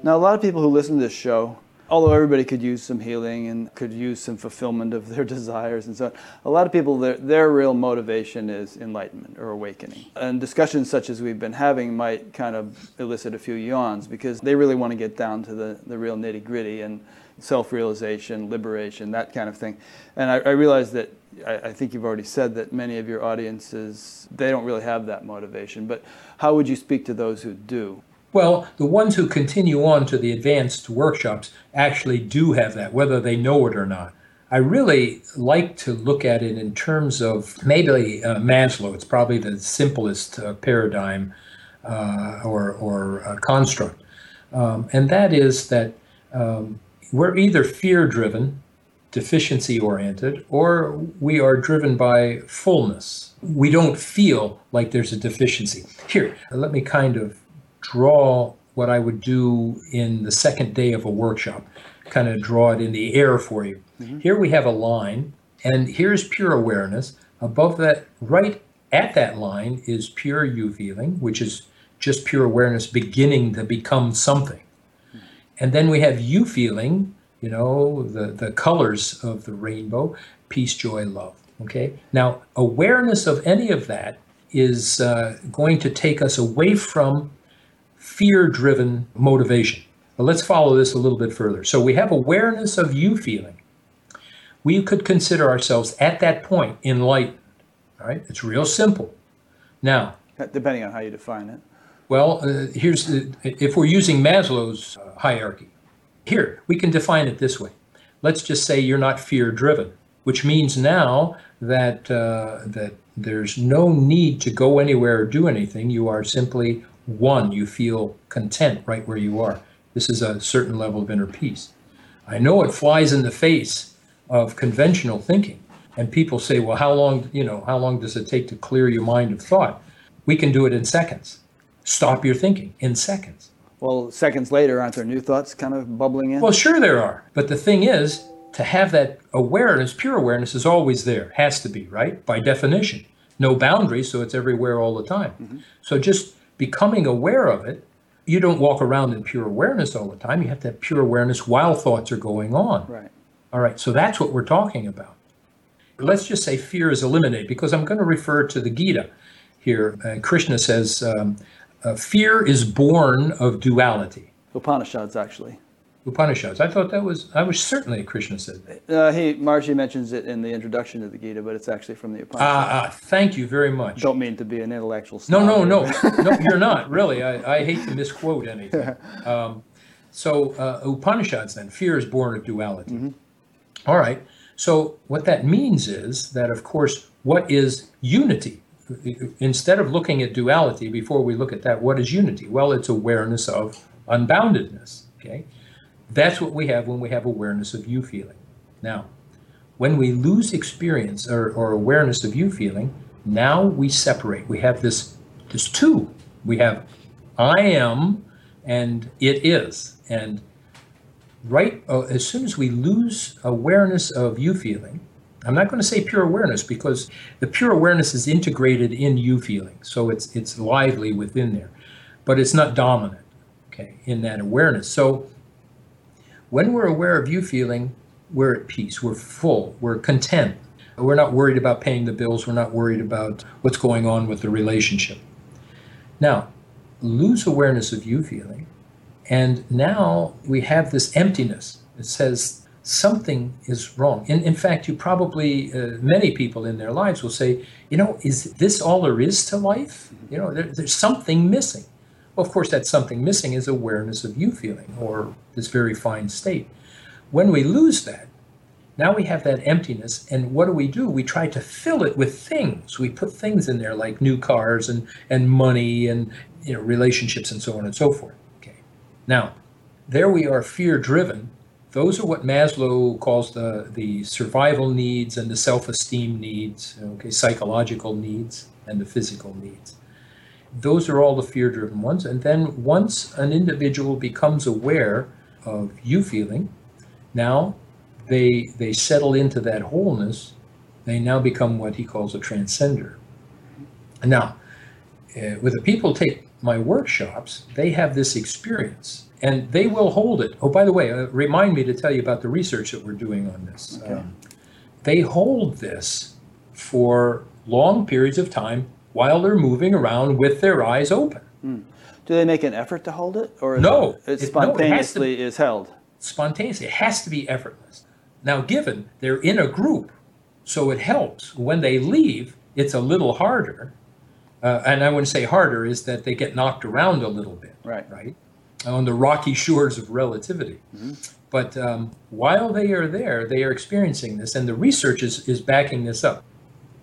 Now, a lot of people who listen to this show, although everybody could use some healing and could use some fulfillment of their desires and so on, a lot of people, their, their real motivation is enlightenment or awakening. And discussions such as we've been having might kind of elicit a few yawns because they really want to get down to the, the real nitty gritty and self realization, liberation, that kind of thing. And I, I realize that I, I, think you've already said that many of your audiences, they don't really have that motivation. But how would you speak to those who do? Well, the ones who continue on to the advanced workshops actually do have that, whether they know it or not. I really like to look at it in terms of maybe uh, Maslow. It's probably the simplest uh, paradigm uh, or, or uh, construct. Um, and that is that um, we're either fear driven, deficiency oriented, or we are driven by fullness. We don't feel like there's a deficiency. Here, let me kind of draw what I would do in the second day of a workshop, kind of draw it in the air for you. Mm-hmm. Here we have a line, and here's pure awareness. Above that, right at that line, is pure Eufeeling, which is just pure awareness beginning to become something. And then we have Eufeeling, you know, the, the colors of the rainbow peace, joy, love. Okay. Now, awareness of any of that is uh, going to take us away from fear driven motivation. But let's follow this a little bit further. So we have awareness of Eufeeling. We could consider ourselves at that point enlightened. All right. It's real simple. Now, depending on how you define it. Well, uh, here's the, if we're using Maslow's uh, hierarchy, here we can define it this way. Let's just say you're not fear driven, which means now that uh, that there's no need to go anywhere or do anything. You are simply one. You feel content right where you are. This is a certain level of inner peace. I know it flies in the face of conventional thinking, and people say, "Well, how long? You know, how long does it take to clear your mind of thought?" We can do it in seconds stop your thinking in seconds. Well, seconds later, aren't there new thoughts kind of bubbling in? Well, sure there are. But the thing is, to have that awareness, pure awareness, is always there. Has to be, right? By definition. No boundaries, so it's everywhere all the time. Mm-hmm. So just becoming aware of it, you don't walk around in pure awareness all the time. You have to have pure awareness while thoughts are going on. Right. All right. So that's what we're talking about. Let's just say fear is eliminated because I'm going to refer to the Gita here. Uh, Krishna says, um, uh, fear is born of duality. Upanishads, actually. Upanishads. I thought that was, I was certainly a Krishna said Uh, he, Maharishi mentions it in the introduction to the Gita, but it's actually from the Upanishads. Ah, uh, thank you very much. Don't mean to be an intellectual No, no, no. no, you're not, really. I, I hate to misquote anything. Um, so, uh, Upanishads then, fear is born of duality. Mm-hmm. All right. So, what that means is that, of course, what is unity? Instead of looking at duality, before we look at that, what is unity? Well, it's awareness of unboundedness. Okay, that's what we have when we have awareness of Eufeeling. Now, when we lose experience or, or awareness of Eufeeling, now we separate. We have this this two. We have I am and it is. And right uh, as soon as we lose awareness of Eufeeling, I'm not going to say pure awareness because the pure awareness is integrated in Eufeeling, so it's it's lively within there, but it's not dominant, okay, in that awareness. So when we're aware of Eufeeling, we're at peace, we're full, we're content. We're not worried about paying the bills, we're not worried about what's going on with the relationship. Now, lose awareness of Eufeeling, and now we have this emptiness. It says something is wrong. In, in fact, you probably, uh, many people in their lives will say, you know, is this all there is to life? You know, there, there's something missing. Well, of course, that something missing is awareness of Eufeeling or this very fine state. When we lose that, now we have that emptiness, and what do we do? We try to fill it with things. We put things in there like new cars and, and money and you know relationships and so on and so forth. Okay. Now, there we are fear driven those are what Maslow calls the, the survival needs and the self esteem needs, okay, psychological needs and the physical needs. Those are all the fear driven ones. And then once an individual becomes aware of Eufeeling, now they, they settle into that wholeness. They now become what he calls a transcender. Now, uh, with the people take my workshops, they have this experience and they will hold it. Oh, by the way, uh, remind me to tell you about the research that we're doing on this. Okay. Um, they hold this for long periods of time while they're moving around with their eyes open. Do they make an effort to hold it, or is No, it, it it- no, it spontaneously is held? Spontaneously, it has to be effortless. Now, given they're in a group, so it helps. When they leave, it's a little harder. Uh, and I wouldn't say harder, is that they get knocked around a little bit. Right. right? On the rocky shores of relativity. But um, while they are there, they are experiencing this, and the research is, is backing this up.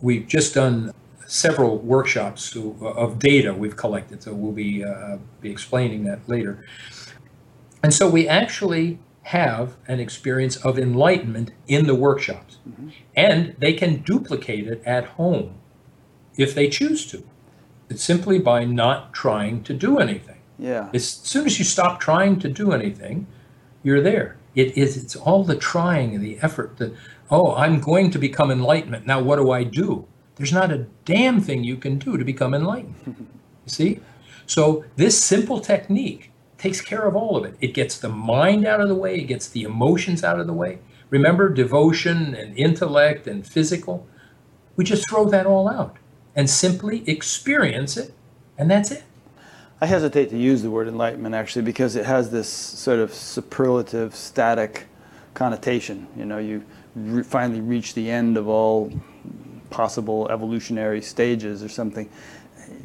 We've just done several workshops to, of data we've collected, so we'll be, uh, be explaining that later. And so we actually have an experience of enlightenment in the workshops, and they can duplicate it at home if they choose to. It's simply by not trying to do anything. Yeah. As soon as you stop trying to do anything, you're there. It is it's all the trying and the effort that oh, I'm going to become enlightenment. Now what do I do? There's not a damn thing you can do to become enlightened. You see? So this simple technique takes care of all of it. It gets the mind out of the way, it gets the emotions out of the way. Remember devotion and intellect and physical? We just throw that all out and simply experience it, and that's it. I hesitate to use the word enlightenment actually because it has this sort of superlative, static connotation. You know, you re- finally reach the end of all possible evolutionary stages or something.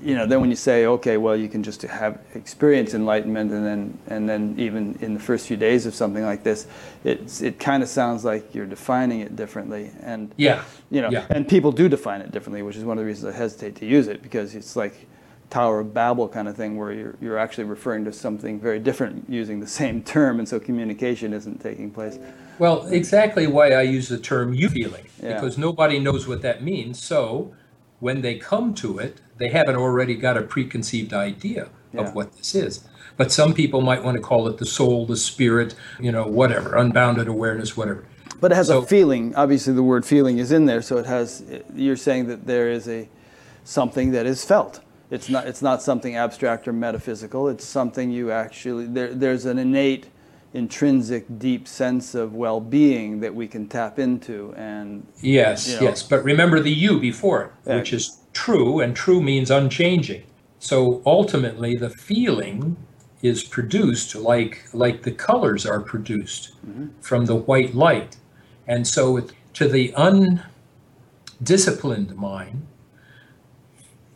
You know, then when you say, okay, well, you can just have experience enlightenment, and then and then even in the first few days of something like this, it's it kind of sounds like you're defining it differently, and Yeah. you know, Yeah. and people do define it differently, which is one of the reasons I hesitate to use it because it's like Tower of Babel kind of thing where you're, you're actually referring to something very different using the same term, and so communication isn't taking place. Well, exactly why I use the term Eufeeling, Yeah. because nobody knows what that means. So when they come to it, they haven't already got a preconceived idea Yeah. of what this is. But some people might want to call it the soul, the spirit, you know, whatever, unbounded awareness, whatever. But it has So- a feeling. Obviously, the word feeling is in there, so it has. You're saying that there is a something that is felt. It's not. It's not something abstract or metaphysical. It's something you actually. There, there's an innate, intrinsic, deep sense of well-being that we can tap into, and Yes, You know. yes. But remember the you before it, Yeah. which is true, and true means unchanging. So ultimately, the feeling is produced like like the colors are produced mm-hmm. from the white light, and so it, to the undisciplined mind,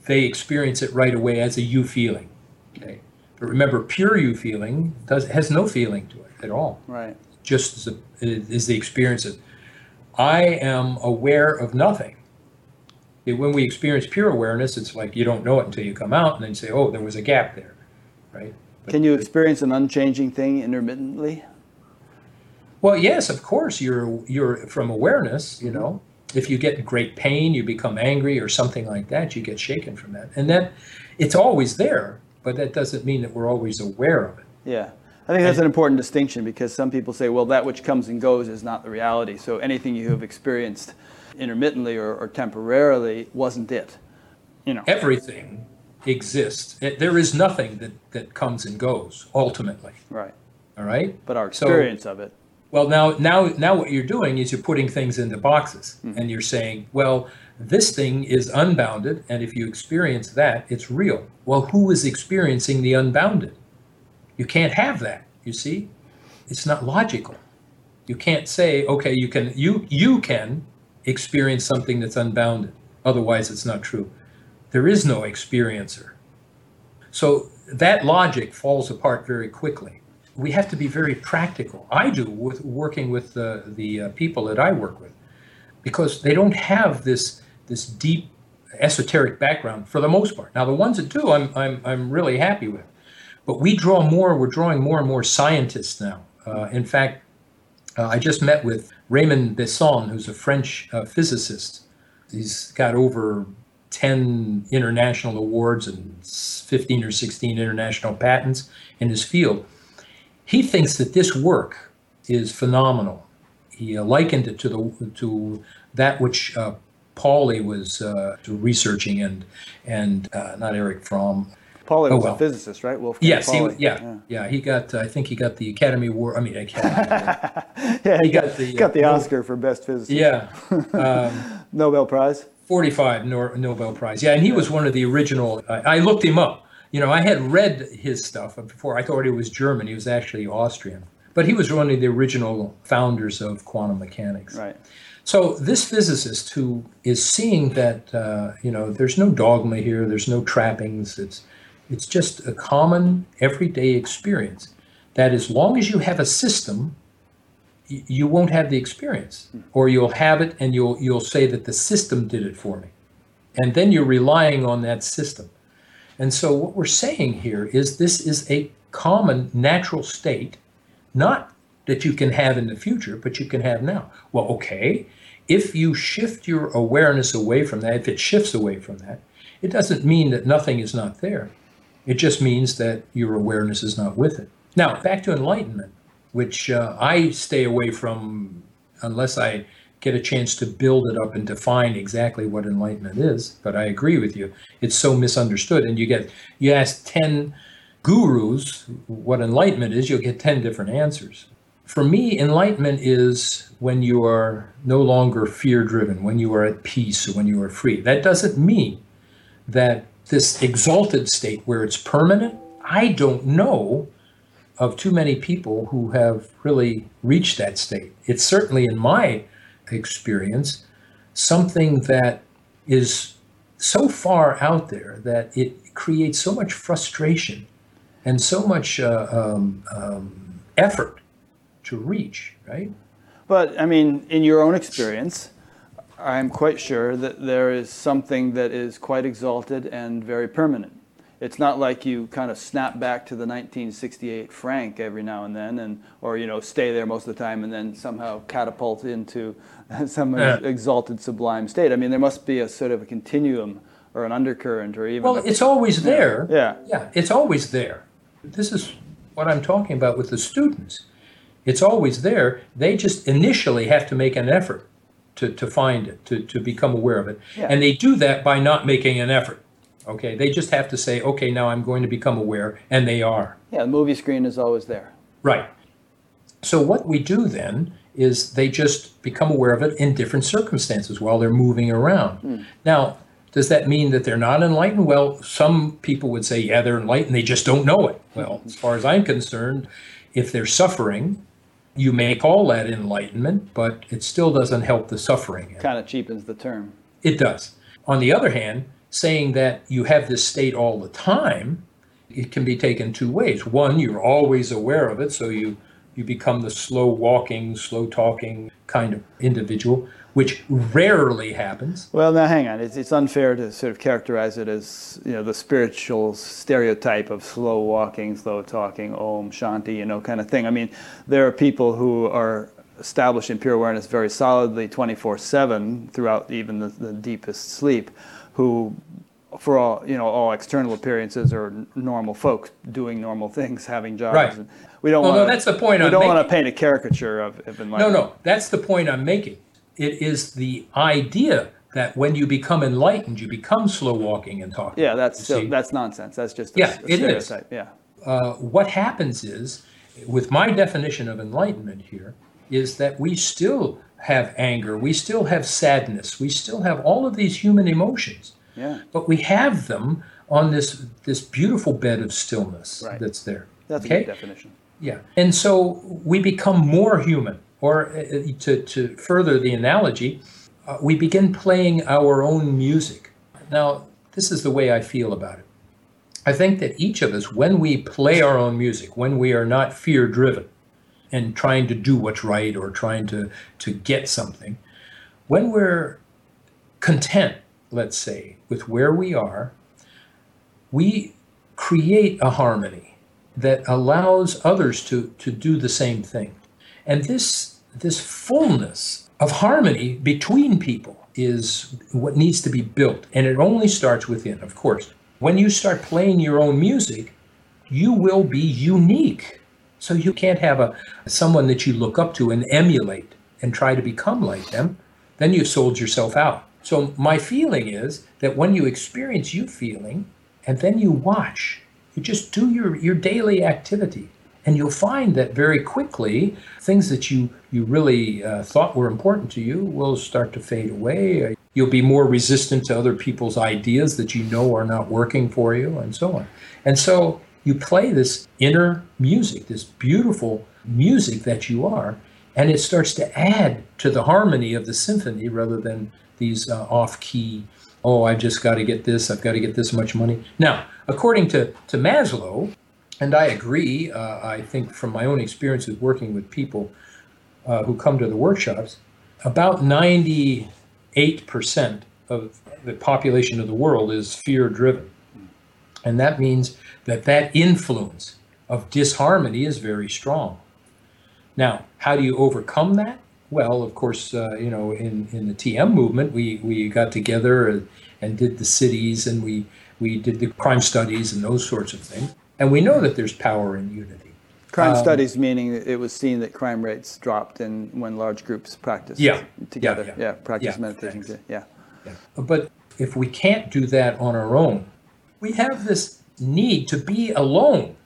they experience it right away as a Eufeeling. Okay, but remember, pure Eufeeling does has no feeling to it at all right. just as a, is the experience of I am aware of nothing. When we experience pure awareness, it's like you don't know it until you come out and then you say, oh, there was a gap there, right? But- Can you experience an unchanging thing intermittently? Well, yes, of course, you're you're from awareness, you know. If you get great pain, you become angry or something like that, you get shaken from that. And then it's always there, but that doesn't mean that we're always aware of it. Yeah. I think that's an important distinction because some people say, well, that which comes and goes is not the reality. So anything you have experienced intermittently or, or temporarily wasn't it. You know. Everything exists. It- There is nothing that, that comes and goes ultimately. Right. All right. But our So- experience of it. Well, now, now, now, what you're doing is you're putting things into boxes, Mm-hmm. and you're saying, well, this thing is unbounded, and if you experience that, it's real. Well, who is experiencing the unbounded? You can't have that. You see, it's not logical. You can't say, okay, you can, you, you can experience something that's unbounded. Otherwise, it's not true. There is no experiencer. So that logic falls apart very quickly. We have to be very practical. I do with working with the, the uh, people that I work with because they don't have this, this deep esoteric background for the most part. Now, the ones that do, I'm, I'm, I'm really happy with. But we draw more, we're drawing more and more scientists now. Uh, in fact, uh, I just met with Raymond Besson, who's a French uh, physicist. He's got over 10 international awards and 15 or 16 international patents in his field. He thinks that this work is phenomenal. He uh, likened it to the to that which uh, Pauli was uh, researching and and uh, not Eric Fromm, Pauli Oh, was well. a physicist, right? Wolfgang Yes, he, Pauli. yeah, yeah, He got. I think he got the Academy Award. I mean, Academy Award. yeah. He got got, the, got uh, the no- Oscar for best physicist. yeah, um, Nobel Prize. 45 Nor- Nobel Prize. Yeah, and he was one of the original. I looked him up. You know, I had read his stuff before. I thought he was German. He was actually Austrian, but he was one of the original founders of quantum mechanics. Right. So this physicist who is seeing that uh, you know there's no dogma here, there's no trappings. It's it's just a common everyday experience. That as long as you have a system, y- you won't have the experience, or you'll have it and you'll you'll say that the system did it for me, and then you're relying on that system. And so what we're saying here is this is a common natural state, not that you can have in the future, but you can have now. Well, okay, if you shift your awareness away from that, if it shifts away from that, it doesn't mean that nothing is not there. It just means that your awareness is not with it. Now, back to enlightenment, which uh, I stay away from unless I get a chance to build it up and define exactly what enlightenment is. But I agree with you; it's so misunderstood. And you get you ask ten gurus what enlightenment is, you'll get ten different answers. For me, enlightenment is when you are no longer fear driven, when you are at peace, when you are free. That doesn't mean that this exalted state where it's permanent, I don't know of too many people who have really reached that state. It's certainly, in my experience, something that is so far out there that it creates so much frustration and so much uh, um, um, effort to reach, right? But I mean, in your own experience, I'm quite sure that there is something that is quite exalted and very permanent. It's not like you kind of snap back to the 1968 Frank every now and then, and or you know stay there most of the time and then somehow catapult into some Yeah. exalted sublime state. I mean, there must be a sort of a continuum or an undercurrent or even. Well, a- it's always there. yeah. Yeah, it's always there. This is what I'm talking about with the students. It's always there. They just initially have to make an effort to, to find it, to, to become aware of it. Yeah. And they do that by not making an effort. Okay, they just have to say, okay, now I'm going to become aware, and they are. yeah, the movie screen is always there. Right. So what we do then is they just become aware of it in different circumstances while they're moving around. Hmm. Now, does that mean that they're not enlightened? Well, some people would say, yeah, they're enlightened, they just don't know it. Well, as far as I'm concerned, if they're suffering, you may call that enlightenment, but it still doesn't help the suffering. Kind of cheapens the term. It does. On the other hand, saying that you have this state all the time, it can be taken two ways. One, you're always aware of it, so you you become the slow walking, slow talking kind of individual, which rarely happens. Well, now hang on. It's, it's unfair to sort of characterize it as you know the spiritual stereotype of slow walking, slow talking, Om Shanti, you know, kind of thing. I mean, there are people who are established in pure awareness very solidly, 24/7 throughout even the, the deepest sleep, who, for all you know, all external appearances are normal folk doing normal things, having jobs. Right. We don't Well, no, want. that's the point We I'm don't want to paint a caricature of, of No, enlightenment. no, that's the point I'm making. It is the idea that when you become enlightened, you become slow walking and talking. Yeah, that's see? that's nonsense. That's just a, Yeah, a it is. Yeah. uh, what happens is, with my definition of enlightenment here, is that we still have anger, we still have sadness, we still have all of these human emotions, Yeah. but we have them on this this beautiful bed of stillness Right. that's there. That's okay? a good definition. Yeah, and so we become more human. Or uh, to to further the analogy, uh, we begin playing our own music. Now, this is the way I feel about it. I think that each of us, when we play our own music, when we are not fear driven and trying to do what's right or trying to, to get something, when we're content, let's say, with where we are, we create a harmony that allows others to, to do the same thing. And this, this fullness of harmony between people is what needs to be built. And it only starts within, of course. When you start playing your own music, you will be unique. So you can't have a someone that you look up to and emulate and try to become like them. Then you've sold yourself out. So my feeling is that when you experience Eufeeling and then you watch. You just do your, your daily activity. And you'll find that very quickly, things that you, you really uh, thought were important to you will start to fade away. You'll be more resistant to other people's ideas that you know are not working for you, and so on. And so you play this inner music, this beautiful music that you are, and it starts to add to the harmony of the symphony rather than these uh, off key, oh, I've just got to get this, I've got to get this much money. Now, according to, to Maslow, and I agree, uh, I think from my own experience experiences working with people uh, who come to the workshops, about 98% of the population of the world is fear driven. And that means that that influence of disharmony is very strong. Now, how do you overcome that? Well, of course, uh, you know, in, in the TM movement, we, we got together and, and did the Sidhis and we, we did the crime studies and those sorts of things. And we know that there's power in unity. Crime um, studies meaning it was seen that crime rates dropped in when large groups practiced yeah, together. Yeah, yeah. yeah practice yeah, meditation. Yeah. yeah. But if we can't do that on our own, we have this need to be alone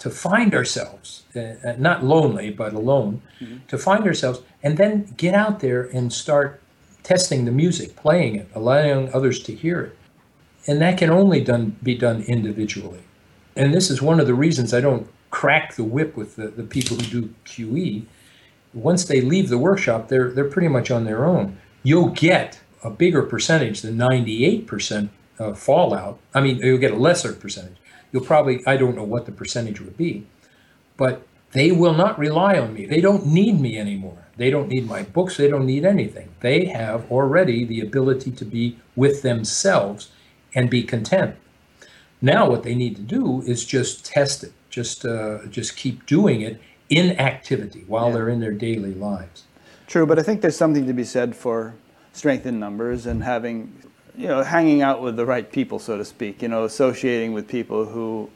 to find ourselves, uh, uh, not lonely, but alone, mm-hmm. to find ourselves, and then get out there and start testing the music, playing it, allowing others to hear it. And that can only done, be done individually. And this is one of the reasons I don't crack the whip with the, the people who do QE. Once they leave the workshop, they're, they're pretty much on their own. You'll get a bigger percentage than 98% uh, fallout. I mean, you'll get a lesser percentage you'll probably, I don't know what the percentage would be, but they will not rely on me. They don't need me anymore. They don't need my books. They don't need anything. They have already the ability to be with themselves and be content. Now, what they need to do is just test it, just uh, just keep doing it in activity while yeah. they're in their daily lives. True, but I think there's something to be said for strength in numbers and having you know, hanging out with the right people, so to speak, you know, associating with people who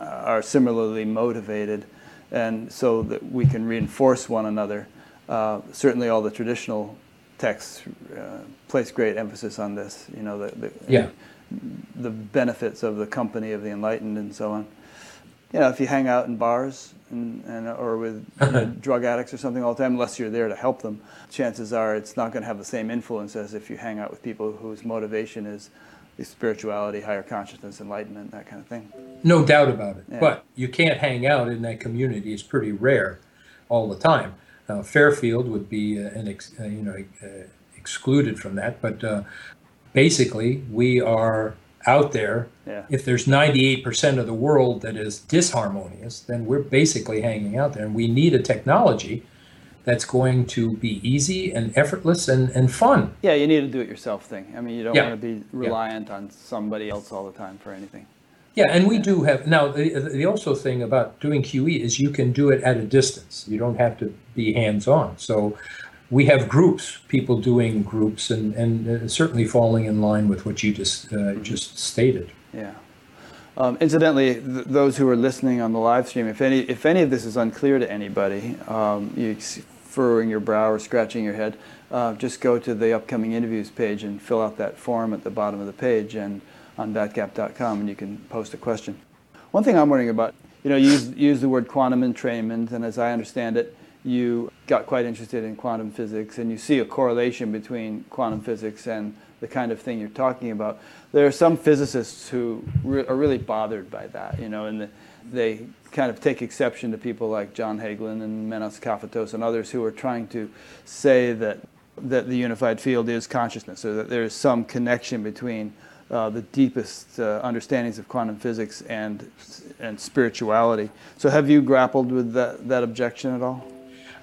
uh, are similarly motivated, and so that we can reinforce one another. Uh, certainly, all the traditional texts uh, place great emphasis on this, you know, the, the, yeah. the benefits of the company of the enlightened and so on. You know, if you hang out in bars, and, and or with you know, drug addicts or something all the time, unless you're there to help them, chances are it's not going to have the same influence as if you hang out with people whose motivation is spirituality, higher consciousness, enlightenment, that kind of thing. No doubt about it. Yeah. But you can't hang out in that community. It's pretty rare all the time. Uh, Fairfield would be uh, an ex, uh, you know uh, excluded from that, but uh, basically we are out there. Yeah. If there's 98% of the world that is disharmonious, then we're basically hanging out there. And we need a technology that's going to be easy and effortless and, and fun. Yeah, you need a do it yourself thing. I mean, you don't yeah. want to be reliant yeah. on somebody else all the time for anything. Yeah, and we do have now the, the also thing about doing QE is you can do it at a distance. You don't have to be hands on. So we have groups, people doing groups, and, and uh, certainly falling in line with what you just uh, just stated. Yeah. Um, incidentally, th- those who are listening on the live stream, if any if any of this is unclear to anybody, um, you furrowing your brow or scratching your head, uh, just go to the upcoming interviews page and fill out that form at the bottom of the page and on batgap.com, and you can post a question. One thing I'm wondering about, you know, use use the word quantum entrainment, and as I understand it, you got quite interested in quantum physics and you see a correlation between quantum physics and the kind of thing you're talking about. There are some physicists who re- are really bothered by that, you know, and the, they kind of take exception to people like John Hagelin and Menas Kafatos and others who are trying to say that that the unified field is consciousness, or that there is some connection between uh, the deepest uh, understandings of quantum physics and and spirituality. So, have you grappled with that that objection at all?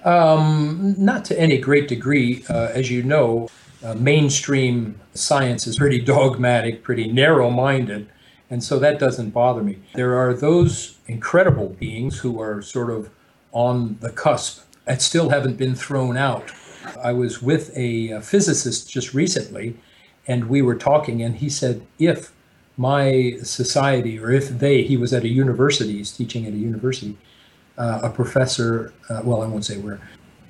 Um, not to any great degree. Uh, as you know, uh, mainstream science is pretty dogmatic, pretty narrow minded, and so that doesn't bother me. There are those incredible beings who are sort of on the cusp and still haven't been thrown out. I was with a, physicist just recently, and we were talking, and he said, if my society, or if they, he was at a university, he's teaching at a university, uh, a professor, uh, well, I won't say where,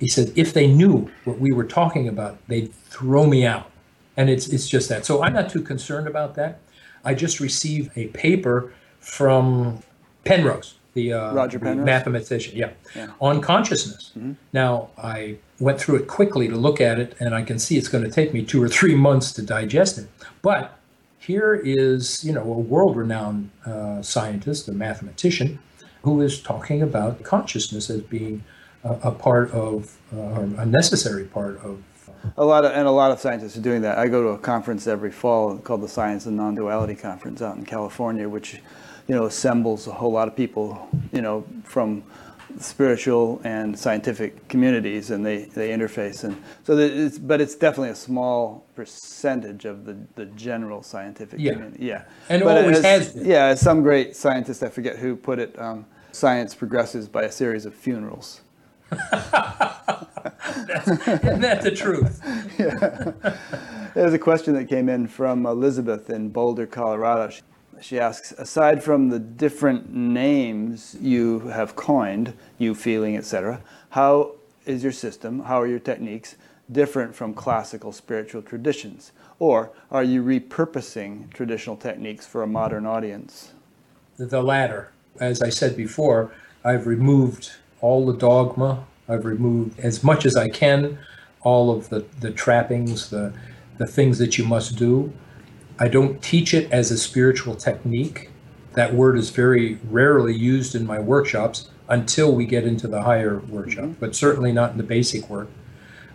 he said, if they knew what we were talking about, they'd throw me out. And it's, it's just that. So I'm not too concerned about that. I just received a paper from Penrose, the uh, Roger Penrose? mathematician, yeah, Yeah. on consciousness. Now, I went through it quickly to look at it, and I can see it's going to take me two or three months to digest it. But here is, you know, a world-renowned uh, scientist, a mathematician, who is talking about consciousness as being a, a part of, uh, or a necessary part of. A lot of and a lot of scientists are doing that. I go to a conference every fall called the Science and Non-Duality Conference out in California, which you know assembles a whole lot of people, you know, from spiritual and scientific communities, and they, they interface. And so, it's, but it's definitely a small percentage of the, the general scientific Yeah. community. Yeah, And but always as- has been. Yeah, as some great scientist, I forget who put it. Um, science progresses by a series of funerals. Isn't that the truth? yeah. There's a question that came in from Elizabeth in Boulder, Colorado. She, she asks, aside from the different names you have coined, Eufeeling, etc., how is your system, how are your techniques different from classical spiritual traditions? Or are you repurposing traditional techniques for a modern audience? The latter. As I said before, I've removed all the dogma. I've removed as much as I can all of the, the trappings, the, the things that you must do. I don't teach it as a spiritual technique. That word is very rarely used in my workshops until we get into the higher workshop, but certainly not in the basic work.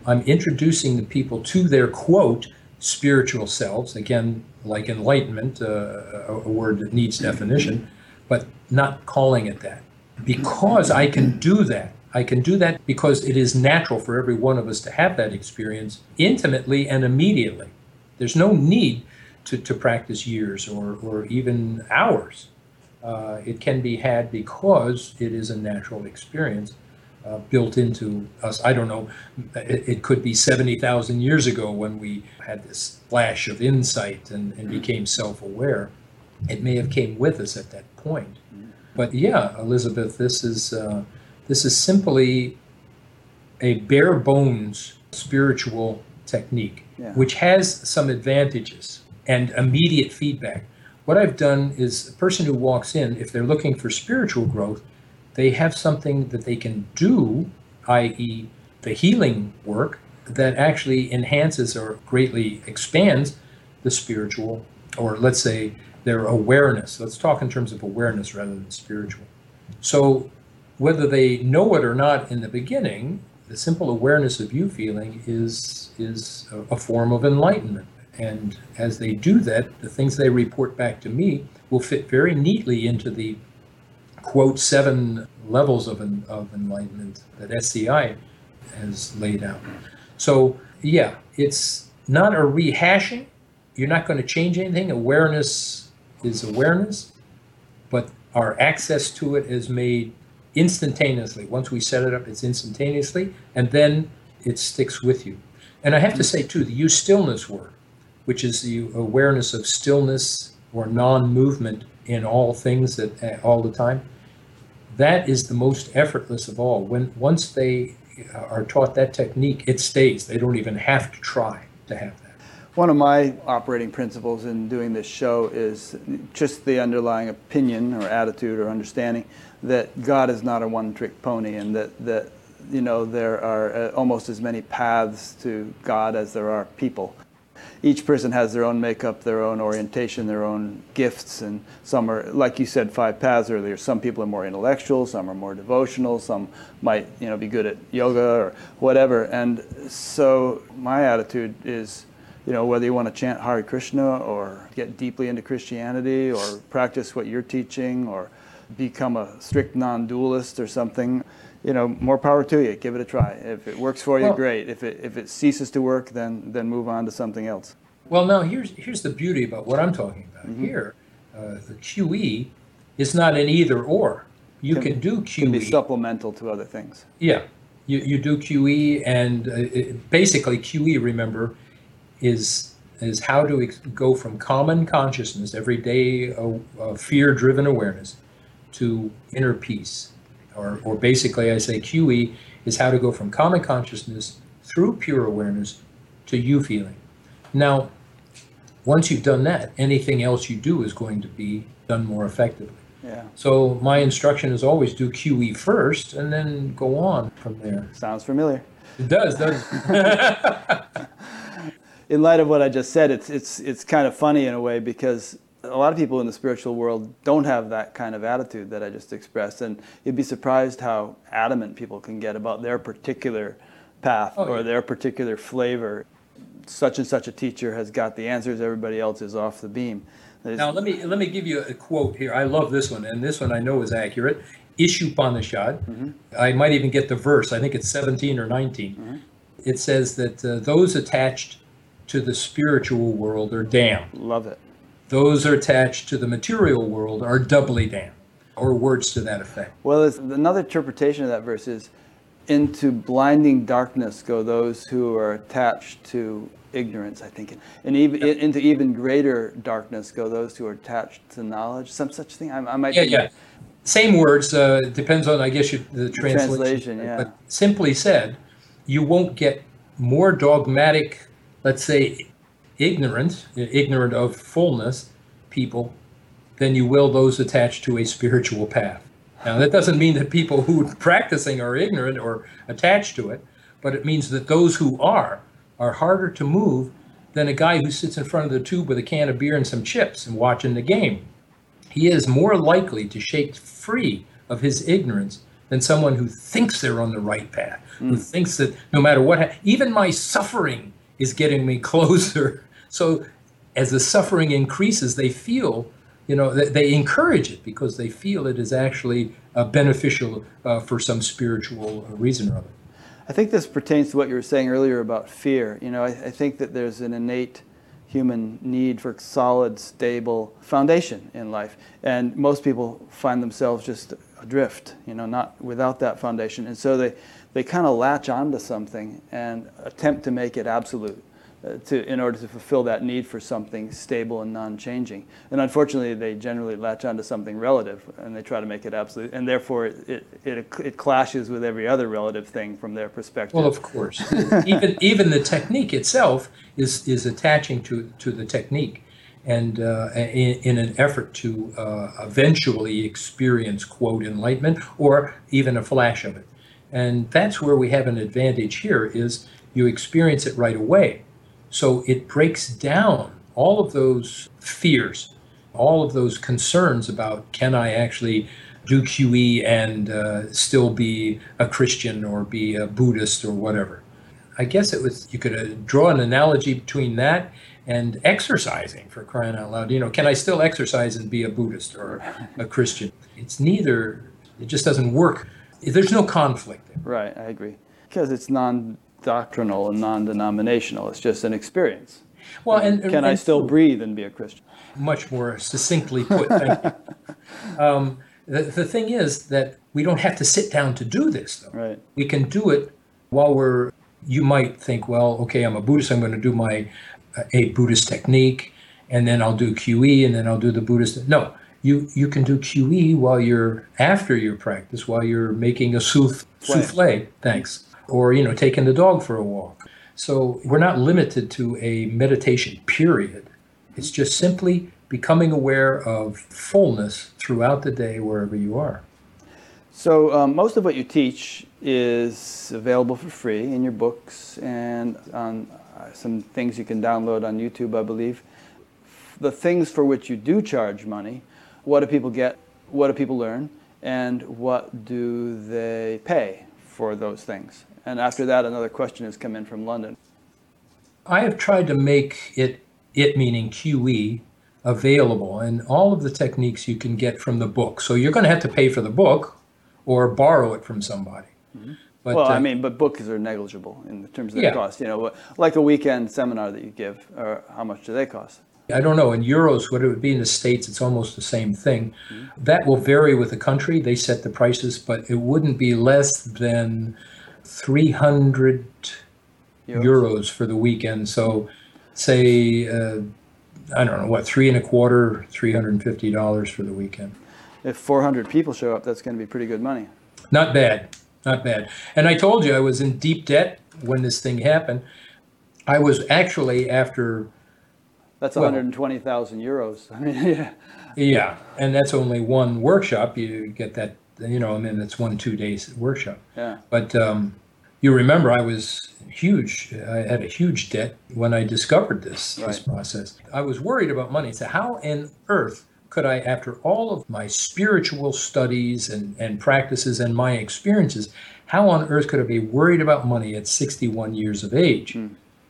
I'm introducing the people to their quote spiritual selves, again, like enlightenment, uh, a, a word that needs definition, but not calling it that. Because I can do that. I can do that because it is natural for every one of us to have that experience intimately and immediately. There's no need to, to practice years or, or even hours. Uh, it can be had because it is a natural experience uh, built into us. I don't know, it, it could be 70,000 years ago when we had this flash of insight and, and became self-aware. It may have came with us at that point. But yeah, Elizabeth, this is uh, this is simply a bare bones spiritual technique, Yeah. which has some advantages and immediate feedback. What I've done is a person who walks in, if they're looking for spiritual growth, they have something that they can do, i.e., the healing work, that actually enhances or greatly expands the spiritual, or let's say their awareness. Let's talk in terms of awareness rather than spiritual. So, whether they know it or not in the beginning, the simple awareness of Eufeeling is is a, form of enlightenment. And as they do that, the things they report back to me will fit very neatly into the quote seven levels of, of enlightenment that SCI has laid out. So yeah, it's not a rehashing. You're not going to change anything. Awareness is awareness, but our access to it is made instantaneously. Once we set it up, it's instantaneously, and then it sticks with you. And I have to say too, the Eustillness work, which is the awareness of stillness or non-movement in all things at, at all the time, that is the most effortless of all. When once they are taught that technique, it stays. They don't even have to try to have that. One of my operating principles in doing this show is just the underlying opinion or attitude or understanding that God is not a one-trick pony, and that that you know there are uh, almost as many paths to God as there are people. Each person has their own makeup, their own orientation, their own gifts, and some are, like you said, five paths earlier. Some people are more intellectual, some are more devotional, some might, you know, be good at yoga or whatever. And so my attitude is, you know, whether you want to chant Hare Krishna or get deeply into Christianity or practice what you're teaching or become a strict non-dualist or something, you know, more power to you. Give it a try. If it works for you, Well- great. If it if it ceases to work, then then move on to something else. Well, now here's here's the beauty about what I'm talking about here. Uh, the QE is not an either or. You Can- can, do QE. Can be supplemental to other things. Yeah, you, you do QE, and uh, it, basically QE, remember, is is how to ex- go from common consciousness, everyday uh, uh, fear-driven awareness, to inner peace, or or basically, I say QE is how to go from common consciousness through pure awareness to Eufeeling. Now, once you've done that, anything else you do is going to be done more effectively. Yeah. So my instruction is always do QE first and then go on from there. Sounds familiar. It does, does. in light of what I just said, it's it's it's kind of funny in a way because a lot of people in the spiritual world don't have that kind of attitude that I just expressed, and you'd be surprised how adamant people can get about their particular path Oh, or yeah. their particular flavor. Such and such a teacher has got the answers; everybody else is off the beam. There's- Now let me let me give you a quote here. I love this one, and this one I know is accurate. Ishopanishad. I might even get the verse. I think it's 17 or 19. It says that uh, those attached to the spiritual world are damned. love it. Those are attached to the material world are doubly damned, or words to that effect. Well, it's, another interpretation of that verse is into blinding darkness go those who are attached to ignorance, I think. And even, into even greater darkness go those who are attached to knowledge, some such thing. I, I might Yeah, be- yeah. Same words. Uh, depends on, I guess, you, the translation. translation, yeah. But simply said, you won't get more dogmatic, let's say, ignorant, ignorant of fullness people, than you will those attached to a spiritual path. Now, that doesn't mean that people who are practicing are ignorant or attached to it, but it means that those who are are harder to move than a guy who sits in front of the tube with a can of beer and some chips and watching the game he is more likely to shake free of his ignorance than someone who thinks they're on the right path, who hmm. thinks that no matter what, ha- even my suffering is getting me closer. So as the suffering increases, they feel, you know, they, they encourage it because they feel it is actually uh, beneficial uh, for some spiritual reason or other. I think this pertains to what you were saying earlier about fear. You know, I, I think that there's an innate human need for solid, stable foundation in life, and most people find themselves just adrift. You know, not without that foundation, and so they they kind of latch onto something and attempt to make it absolute. Uh, to, in order to fulfill that need for something stable and non-changing, and unfortunately, they generally latch onto something relative, and they try to make it absolute, and therefore it, it, it, clashes with every other relative thing from their perspective. Well, of course. even even the technique itself is is attaching to to the technique, and uh, in, in an effort to uh, eventually experience quote enlightenment or even a flash of it, and that's where we have an advantage here. Is you experience it right away, so it breaks down all of those fears, all of those concerns about can I actually do QE and uh, still be a Christian or be a Buddhist or whatever. I guess it was you could uh, draw an analogy between that and exercising for crying out loud. You know, can I still exercise and be a Buddhist or a Christian? It's neither. It just doesn't work. There's no conflict. There. Right, I agree. Because it's non-doctrinal and non-denominational. It's just an experience. Well, and Can I still food. breathe and be a Christian? much more succinctly put. Thank you. Um, the, the thing is that we don't have to sit down to do this, though. Right. We can do it while we're. You might think, well, okay, I'm a Buddhist. I'm going to do my uh, a Buddhist technique, and then I'll do QE, and then I'll do the Buddhist. No, you you can do QE while you're after your practice, while you're making a souff- Souffle. souffle. Thanks, or you know, taking the dog for a walk. So we're not limited to a meditation period. It's just simply becoming aware of fullness throughout the day, wherever you are. So um, most of what you teach is available for free in your books and on uh, some things you can download on YouTube, I believe. The things for which you do charge money, what do people get? What do people learn? And what do they pay for those things? And after that, another question has come in from London. I have tried to make it, it meaning QE, available, and all of the techniques you can get from the book. So you're going to have to pay for the book or borrow it from somebody. But, well, I uh, mean, but books are negligible in terms of their Yeah. cost. You know, like a weekend seminar that you give, or how much do they cost? I don't know, in euros, what it would be in the States, it's almost the same thing. That will vary with the country. They set the prices, but it wouldn't be less than 300 Euros. euros for the weekend. So, say, uh, I don't know, what, three and a quarter, $350 for the weekend. If 400 people show up, that's going to be pretty good money. Not bad, not bad. And I told you I was in deep debt when this thing happened. I was actually, after That's 120,000 euros. I mean, yeah. Yeah, and that's only one workshop. You get that, you know, and then it's one two days workshop. Yeah. But um, you remember, I was huge. I had a huge debt when I discovered this this process. I was worried about money. So how in earth could I, after all of my spiritual studies and, and practices and my experiences, how on earth could I be worried about money at 61 years of age?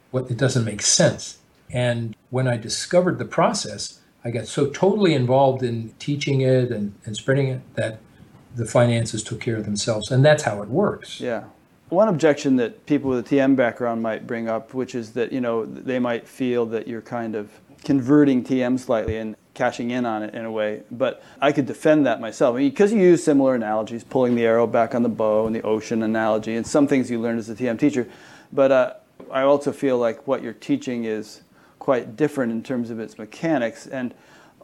What it doesn't make sense. And when I discovered the process, I got so totally involved in teaching it and, and spreading it that the finances took care of themselves. And that's how it works. Yeah. One objection that people with a TM background might bring up, which is that, you know, they might feel that you're kind of converting TM slightly and cashing in on it in a way. But I could defend that myself. I mean, because you use similar analogies, pulling the arrow back on the bow and the ocean analogy, and some things you learned as a TM teacher. But uh, I also feel like what you're teaching is quite different in terms of its mechanics. And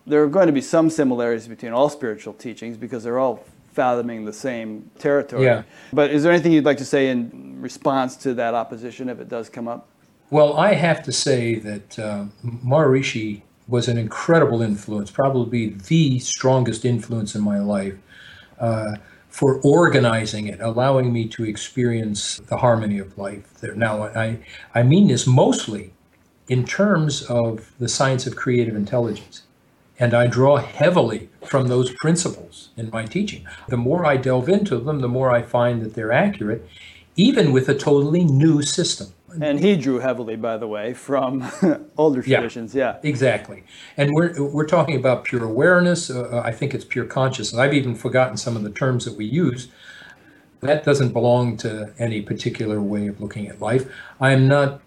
there are going to be some similarities between all spiritual teachings because they're all fathoming the same territory. Yeah. But is there anything you'd like to say in response to that opposition if it does come up? Well, I have to say that uh, Maharishi was an incredible influence, probably the strongest influence in my life uh, for organizing it, allowing me to experience the harmony of life. There. Now, I, I mean this mostly in terms of the science of creative intelligence. And I draw heavily from those principles in my teaching. The more I delve into them, the more I find that they're accurate, even with a totally new system. And he drew heavily, by the way, from older Yeah. traditions. Yeah. Exactly. And we're, we're talking about pure awareness. Uh, I think it's pure consciousness. I've even forgotten some of the terms that we use. That doesn't belong to any particular way of looking at life. I am not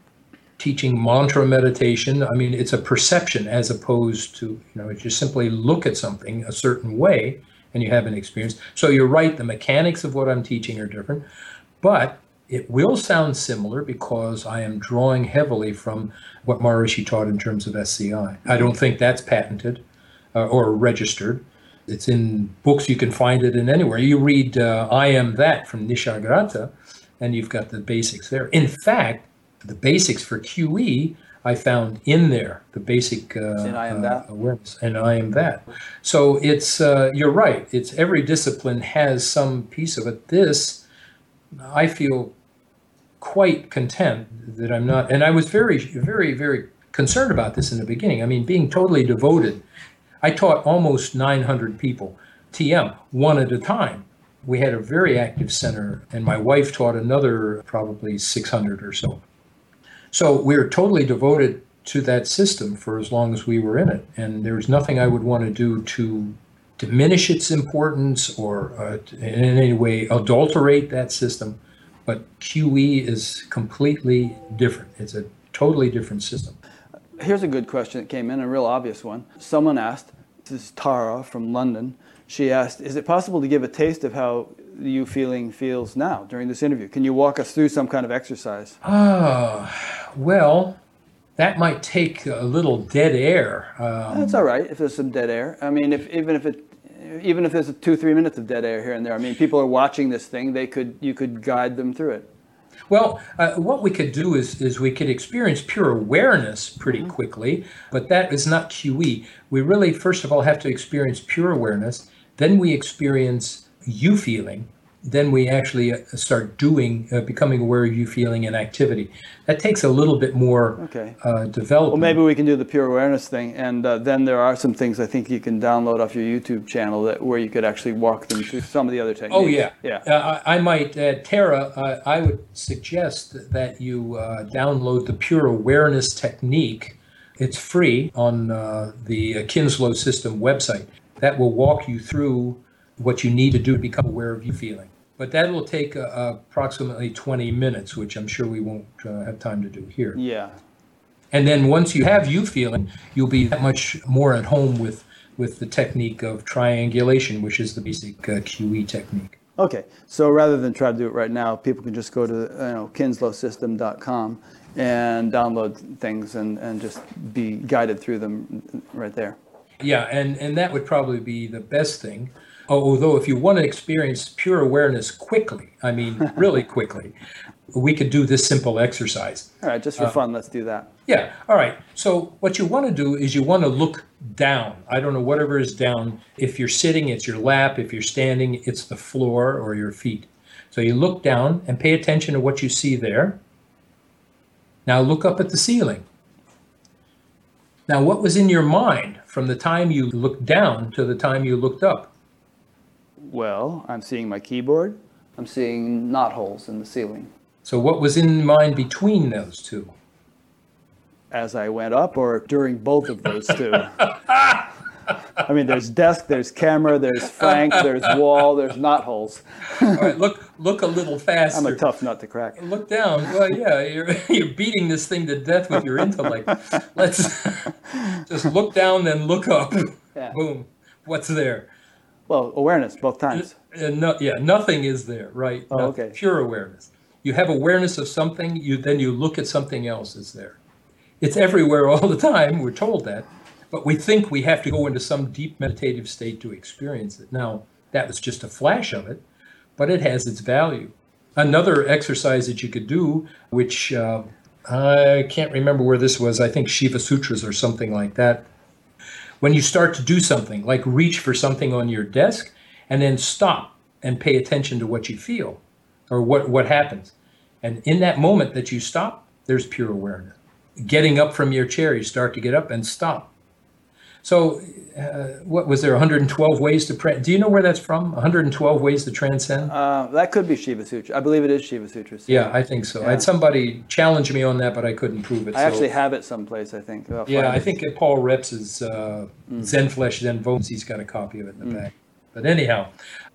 teaching mantra meditation. I mean, it's a perception as opposed to, you know, you just simply look at something a certain way and you have an experience. So you're right, the mechanics of what I'm teaching are different, but it will sound similar because I am drawing heavily from what Maharishi taught in terms of SCI. I don't think that's patented uh, or registered. It's in books, you can find it in anywhere. You read uh, I Am That from Nisargadatta, and you've got the basics there. In fact, the basics for QE I found in there, the basic uh, In I Am uh, That? awareness, and I am that. So it's uh, you're right. It's every discipline has some piece of it. This, I feel quite content that I'm not, and I was very, very, very concerned about this in the beginning. I mean, being totally devoted. I taught almost 900 people TM one at a time. We had a very active center, and my wife taught another probably 600 or so. So we were totally devoted to that system for as long as we were in it, and there was nothing I would want to do to diminish its importance or uh, in any way adulterate that system. But QE is completely different. It's a totally different system. Here's a good question that came in, a real obvious one. Someone asked, this is Tara from London. She asked, Is it possible to give a taste of how Eufeeling feels now during this interview? Can you walk us through some kind of exercise? Ah, well, that might take a little dead air. Um, That's all right if there's some dead air. I mean, if even if it, even if there's a two three minutes of dead air here and there. I mean, people are watching this thing. They could you could guide them through it. Well, uh, what we could do is, is we could experience pure awareness pretty quickly, but that is not QE. We really, first of all, have to experience pure awareness. Then we experience Eufeeling. Then we actually uh, start doing, uh, becoming aware of Eufeeling and activity. That takes a little bit more Okay. uh, development. Well, maybe we can do the pure awareness thing, and uh, then there are some things I think you can download off your YouTube channel that where you could actually walk them through some of the other techniques. Oh yeah, yeah. Uh, I, I might, uh, Tara. I would suggest that you uh, download the Pure Awareness Technique. It's free on uh, the Kinslow System website. That will walk you through what you need to do to become aware of Eufeeling. But that will take uh, approximately 20 minutes, which I'm sure we won't uh, have time to do here. Yeah. And then once you have Eufeeling, you'll be that much more at home with with the technique of triangulation, which is the basic uh, QE technique. Okay, so rather than try to do it right now, people can just go to you know, kinslowsystem.com and download things and, and just be guided through them right there. Yeah, and, and that would probably be the best thing. Although, if you want to experience pure awareness quickly, I mean, really quickly, we could do this simple exercise. All right, just for uh, fun, let's do that. Yeah, all right. So, what you want to do is you want to look down. I don't know, whatever is down. If you're sitting, it's your lap. If you're standing, it's the floor or your feet. So, you look down and pay attention to what you see there. Now, look up at the ceiling. Now, what was in your mind from the time you looked down to the time you looked up? Well, I'm seeing my keyboard. I'm seeing knot holes in the ceiling. So, what was in mind between those two? As I went up, or during both of those two? I mean, there's desk, there's camera, there's Frank, there's wall, there's knot holes. All right, look, look a little faster. I'm a tough nut to crack. Look down. Well, yeah, you're you're beating this thing to death with your intellect. Let's just look down, then look up. Yeah. Boom. What's there? Well, awareness both times. Uh, no, yeah, nothing is there, right? Oh, okay. Pure awareness. You have awareness of something, you then you look at something else is there. It's everywhere all the time. We're told that, but we think we have to go into some deep meditative state to experience it. Now, that was just a flash of it, but it has its value. Another exercise that you could do, which uh, I can't remember where this was, I think Shiva Sutras or something like that. When you start to do something, like reach for something on your desk and then stop and pay attention to what you feel or what, what happens. And in that moment that you stop, there's pure awareness. Getting up from your chair, you start to get up and stop. So, uh, what was there? 112 ways to pray? Do you know where that's from? 112 ways to transcend. Uh, that could be Shiva Sutra. I believe it is Shiva Sutra. Yeah, I think so. Yeah. I had somebody challenge me on that, but I couldn't prove it. I so. actually have it someplace. I think. Yeah, I think Paul Reps' uh, mm. Zen Flesh Zen Bones, he's got a copy of it in the mm. back. But anyhow,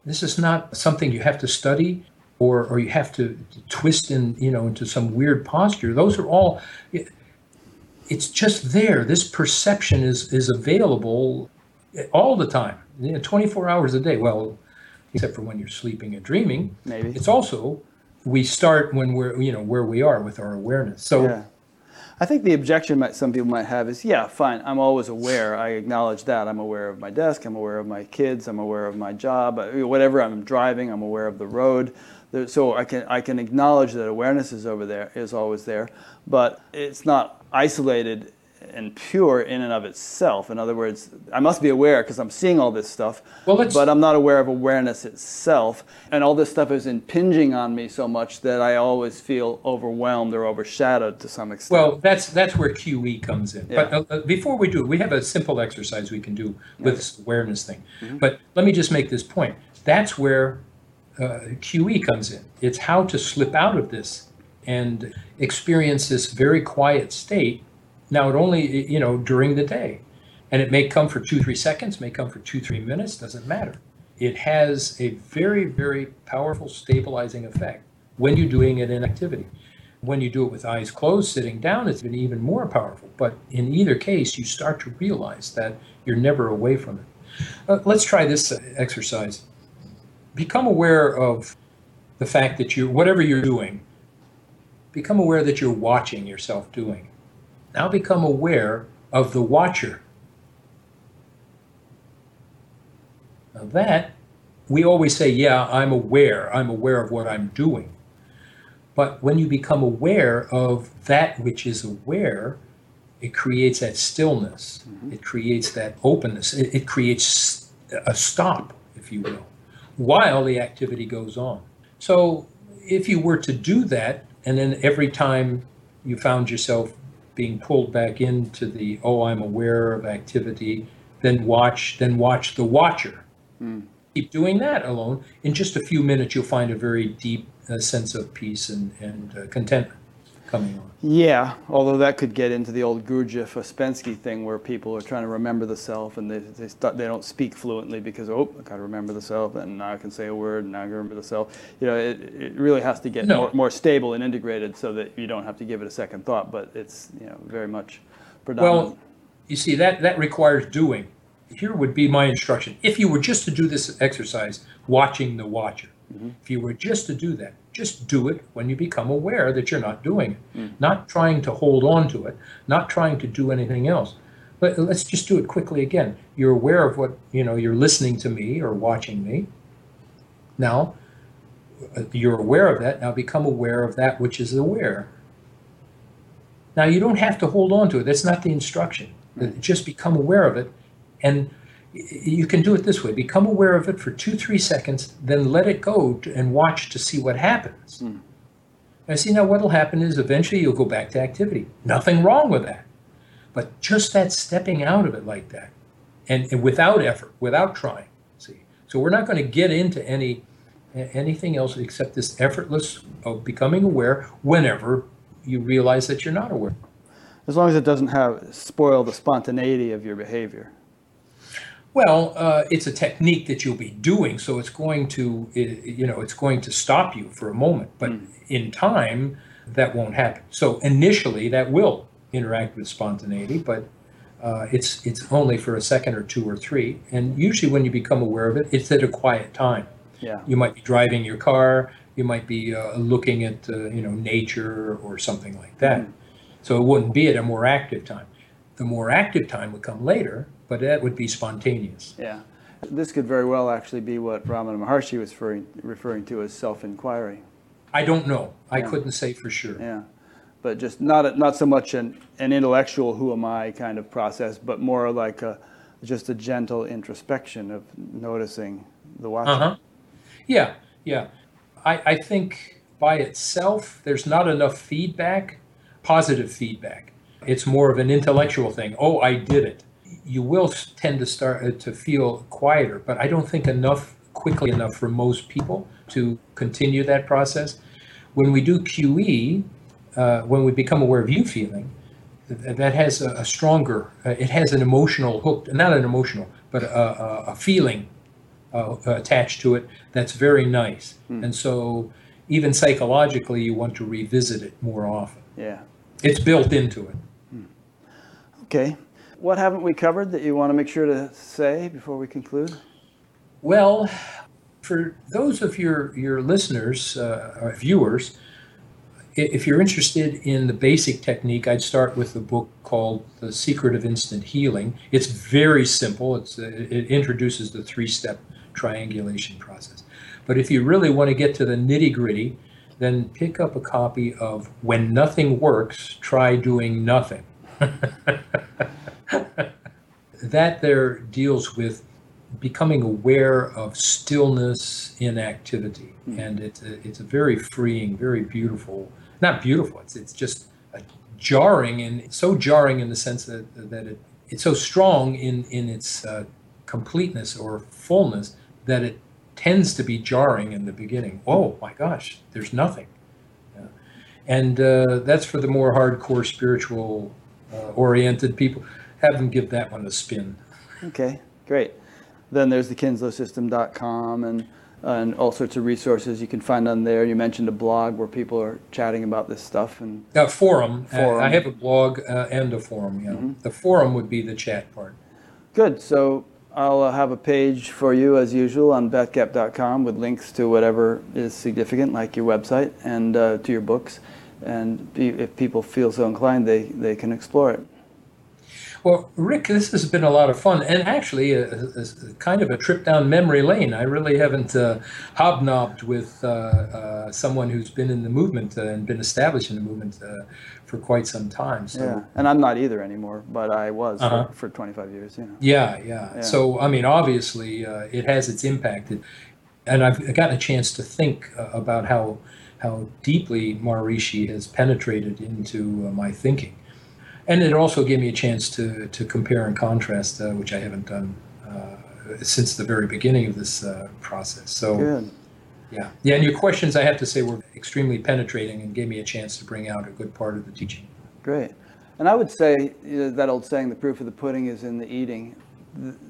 this is not something you have to study or or you have to twist in you know into some weird posture. Those are all. It's just there. This perception is is available all the time, you know, 24 hours a day. Well, except for when you're sleeping and dreaming. Maybe it's also we start when we're you know where we are with our awareness. So. Yeah. I think the objection might, some people might have is, yeah, fine, I'm always aware. I acknowledge that. I'm aware of my desk. I'm aware of my kids. I'm aware of my job. Whatever I'm driving, I'm aware of the road so I can I can acknowledge that awareness is over there is always there, but it's not isolated and pure in and of itself. In other words, I must be aware because I'm seeing all this stuff, well, but I'm not aware of awareness itself. And all this stuff is impinging on me so much that I always feel overwhelmed or overshadowed to some extent. Well, that's that's where QE comes in. Yeah. But uh, uh, before we do, we have a simple exercise we can do with this awareness thing. Mm-hmm. But let me just make this point. That's where uh, QE comes in. It's how to slip out of this and experience this very quiet state. Now, it only, you know, during the day. And it may come for two, three seconds, may come for two, three minutes, doesn't matter. It has a very, very powerful stabilizing effect when you're doing it in activity. When you do it with eyes closed, sitting down, it's been even more powerful. But in either case, you start to realize that you're never away from it. Uh, let's try this exercise become aware of the fact that you, whatever you're doing, become aware that you're watching yourself doing. Now become aware of the watcher. Now that, we always say, yeah, I'm aware. I'm aware of what I'm doing. But when you become aware of that which is aware, it creates that stillness. Mm-hmm. It creates that openness. It, it creates a stop, if you will while the activity goes on. So if you were to do that, and then every time you found yourself being pulled back into the oh i'm aware of activity then watch then watch the watcher mm. keep doing that alone in just a few minutes you'll find a very deep uh, sense of peace and, and uh, contentment coming on. Yeah, although that could get into the old Gurdjieff Ouspensky thing where people are trying to remember the self and they they, start, they don't speak fluently because oh I got to remember the self and now I can say a word and now I can remember the self. You know, it, it really has to get no. more, more stable and integrated so that you don't have to give it a second thought. But it's you know very much predominant. Well, you see that that requires doing. Here would be my instruction: if you were just to do this exercise, watching the watcher, mm-hmm. if you were just to do that just do it when you become aware that you're not doing it. Mm. Not trying to hold on to it, not trying to do anything else, But let's just do it quickly again. You're aware of what, you know, you're listening to me or watching me. Now, uh, you're aware of that. Now become aware of that which is aware. Now, you don't have to hold on to it. That's not the instruction. Just become aware of it. And you can do it this way become aware of it for two, three seconds, then let it go and watch to see what happens. Mm. I see now what will happen is eventually you'll go back to activity. Nothing wrong with that. But just that stepping out of it like that and, and without effort, without trying. See. So we're not going to get into any anything else except this effortless of becoming aware whenever you realize that you're not aware. As long as it doesn't have spoil the spontaneity of your behavior. Well, uh, it's a technique that you'll be doing, so it's going to, you know, it's going to stop you for a moment. But mm. in time, that won't happen. So initially, that will interact with spontaneity, but uh, it's it's only for a second or two or three. And usually, when you become aware of it, it's at a quiet time. Yeah. You might be driving your car. You might be uh, looking at uh, you know nature or something like that. Mm. So it wouldn't be at a more active time. The more active time would come later, but that would be spontaneous. Yeah. This could very well actually be what Ramana Maharshi was referring, referring to as self-inquiry. I don't know. I yeah. couldn't say for sure. Yeah. But just not not so much an, an intellectual who am I kind of process, but more like a just a gentle introspection of noticing the watching. Uh-huh. Yeah, yeah. I, I think by itself, there's not enough feedback, positive feedback. It's more of an intellectual thing. Oh, I did it. You will tend to start uh, to feel quieter, but I don't think enough quickly enough for most people to continue that process. When we do QE, uh, when we become aware of Eufeeling, that has a, stronger, uh, it has an emotional hook, not an emotional, but a, a, a feeling uh, attached to it that's very nice. Hmm. And so even psychologically, you want to revisit it more often. Yeah. It's built into it. Okay. What haven't we covered that you want to make sure to say before we conclude? Well, for those of your, your listeners, uh, viewers, if you're interested in the basic technique, I'd start with the book called The Secret of Instant Healing. It's very simple. It's, it introduces the three step triangulation process. But if you really want to get to the nitty gritty, then pick up a copy of When Nothing Works, Try Doing Nothing. that there deals with becoming aware of stillness in activity. Mm-hmm. And it's a, it's a very freeing, very beautiful, not beautiful, it's, it's just jarring and so jarring in the sense that, that it, it's so strong in, in its uh, completeness or fullness that it tends to be jarring in the beginning. Oh my gosh, there's nothing. Yeah. And uh, that's for the more hardcore spiritual oriented people. Have them give that one a spin. Okay, great. Then there's the kinslowsystem.com and and all sorts of resources you can find on there. You mentioned a blog where people are chatting about this stuff and uh, forum. forum. I have a blog uh, and a forum. Yeah, mm-hmm. the forum would be the chat part. Good. So I'll uh, have a page for you as usual on batgap.com with links to whatever is significant, like your website and uh, to your books. And if people feel so inclined, they, they can explore it. Well, Rick, this has been a lot of fun, and actually, a, a, a kind of a trip down memory lane. I really haven't uh, hobnobbed with uh, uh, someone who's been in the movement uh, and been established in the movement uh, for quite some time. So. Yeah, and I'm not either anymore, but I was uh-huh. for, for, 25 years. You know. Yeah, yeah, yeah. So I mean, obviously, uh, it has its impact, and I've gotten a chance to think about how how deeply Maharishi has penetrated into my thinking and it also gave me a chance to to compare and contrast, uh, which I haven't done uh, since the very beginning of this uh, process. So, good. yeah, yeah. And your questions, I have to say, were extremely penetrating and gave me a chance to bring out a good part of the teaching. Great. And I would say you know, that old saying, "The proof of the pudding is in the eating."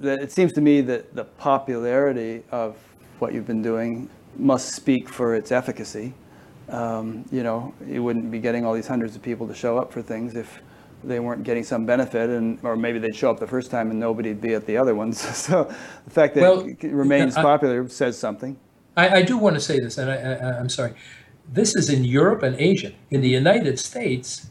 That it seems to me that the popularity of what you've been doing must speak for its efficacy. Um, you know, you wouldn't be getting all these hundreds of people to show up for things if they weren't getting some benefit, and or maybe they'd show up the first time and nobody'd be at the other ones. so the fact that well, it remains I, popular says something. I, I, do want to say this, and I, am sorry. This is in Europe and Asia. In the United States,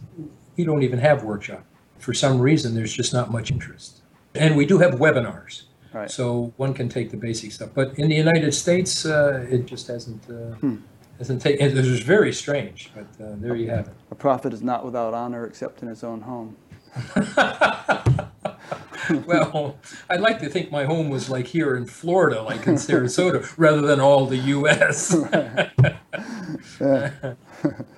we don't even have workshop. for some reason, there's just not much interest. And we do have webinars. Right. So one can take the basic stuff. But in the United States, uh, it just hasn't, uh, Hmm. Hasn't taken, it was very strange, but uh, there you have it. A prophet is not without honor except in his own home. well, I'd like to think my home was like here in Florida, like in Sarasota, rather than all the U.S.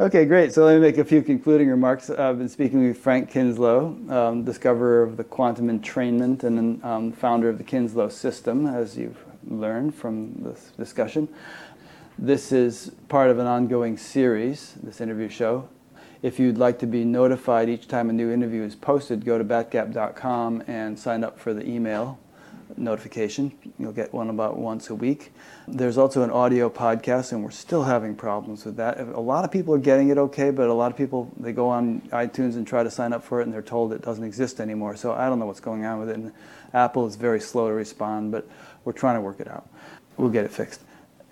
Okay, great. So let me make a few concluding remarks. I've been speaking with Frank Kinslow, um, discoverer of the quantum entrainment and um, founder of the Kinslow system, as you've learned from this discussion. This is part of an ongoing series, this interview show. If you'd like to be notified each time a new interview is posted, go to batgap.com and sign up for the email notification. You'll get one about once a week. There's also an audio podcast, and we're still having problems with that. A lot of people are getting it okay, but a lot of people they go on iTunes and try to sign up for it, and they're told it doesn't exist anymore. So I don't know what's going on with it. And Apple is very slow to respond, but we're trying to work it out. We'll get it fixed.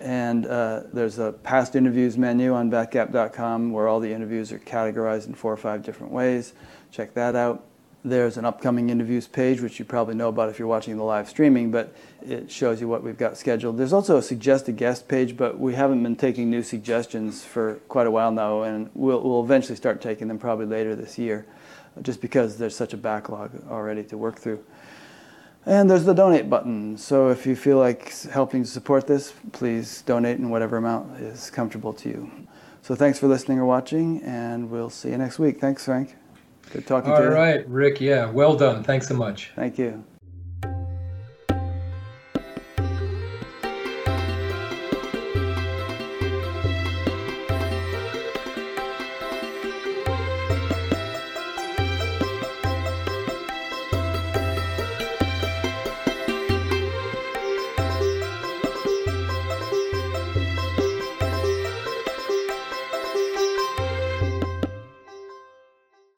And uh, there's a past interviews menu on batgap.com where all the interviews are categorized in four or five different ways. Check that out. There's an upcoming interviews page, which you probably know about if you're watching the live streaming, but it shows you what we've got scheduled. There's also a suggested guest page, but we haven't been taking new suggestions for quite a while now, and we'll, we'll eventually start taking them probably later this year, just because there's such a backlog already to work through. And there's the donate button. So if you feel like helping to support this, please donate in whatever amount is comfortable to you. So thanks for listening or watching, and we'll see you next week. Thanks, Frank. Good talking All to you. All right, Rick. Yeah, well done. Thanks so much. Thank you.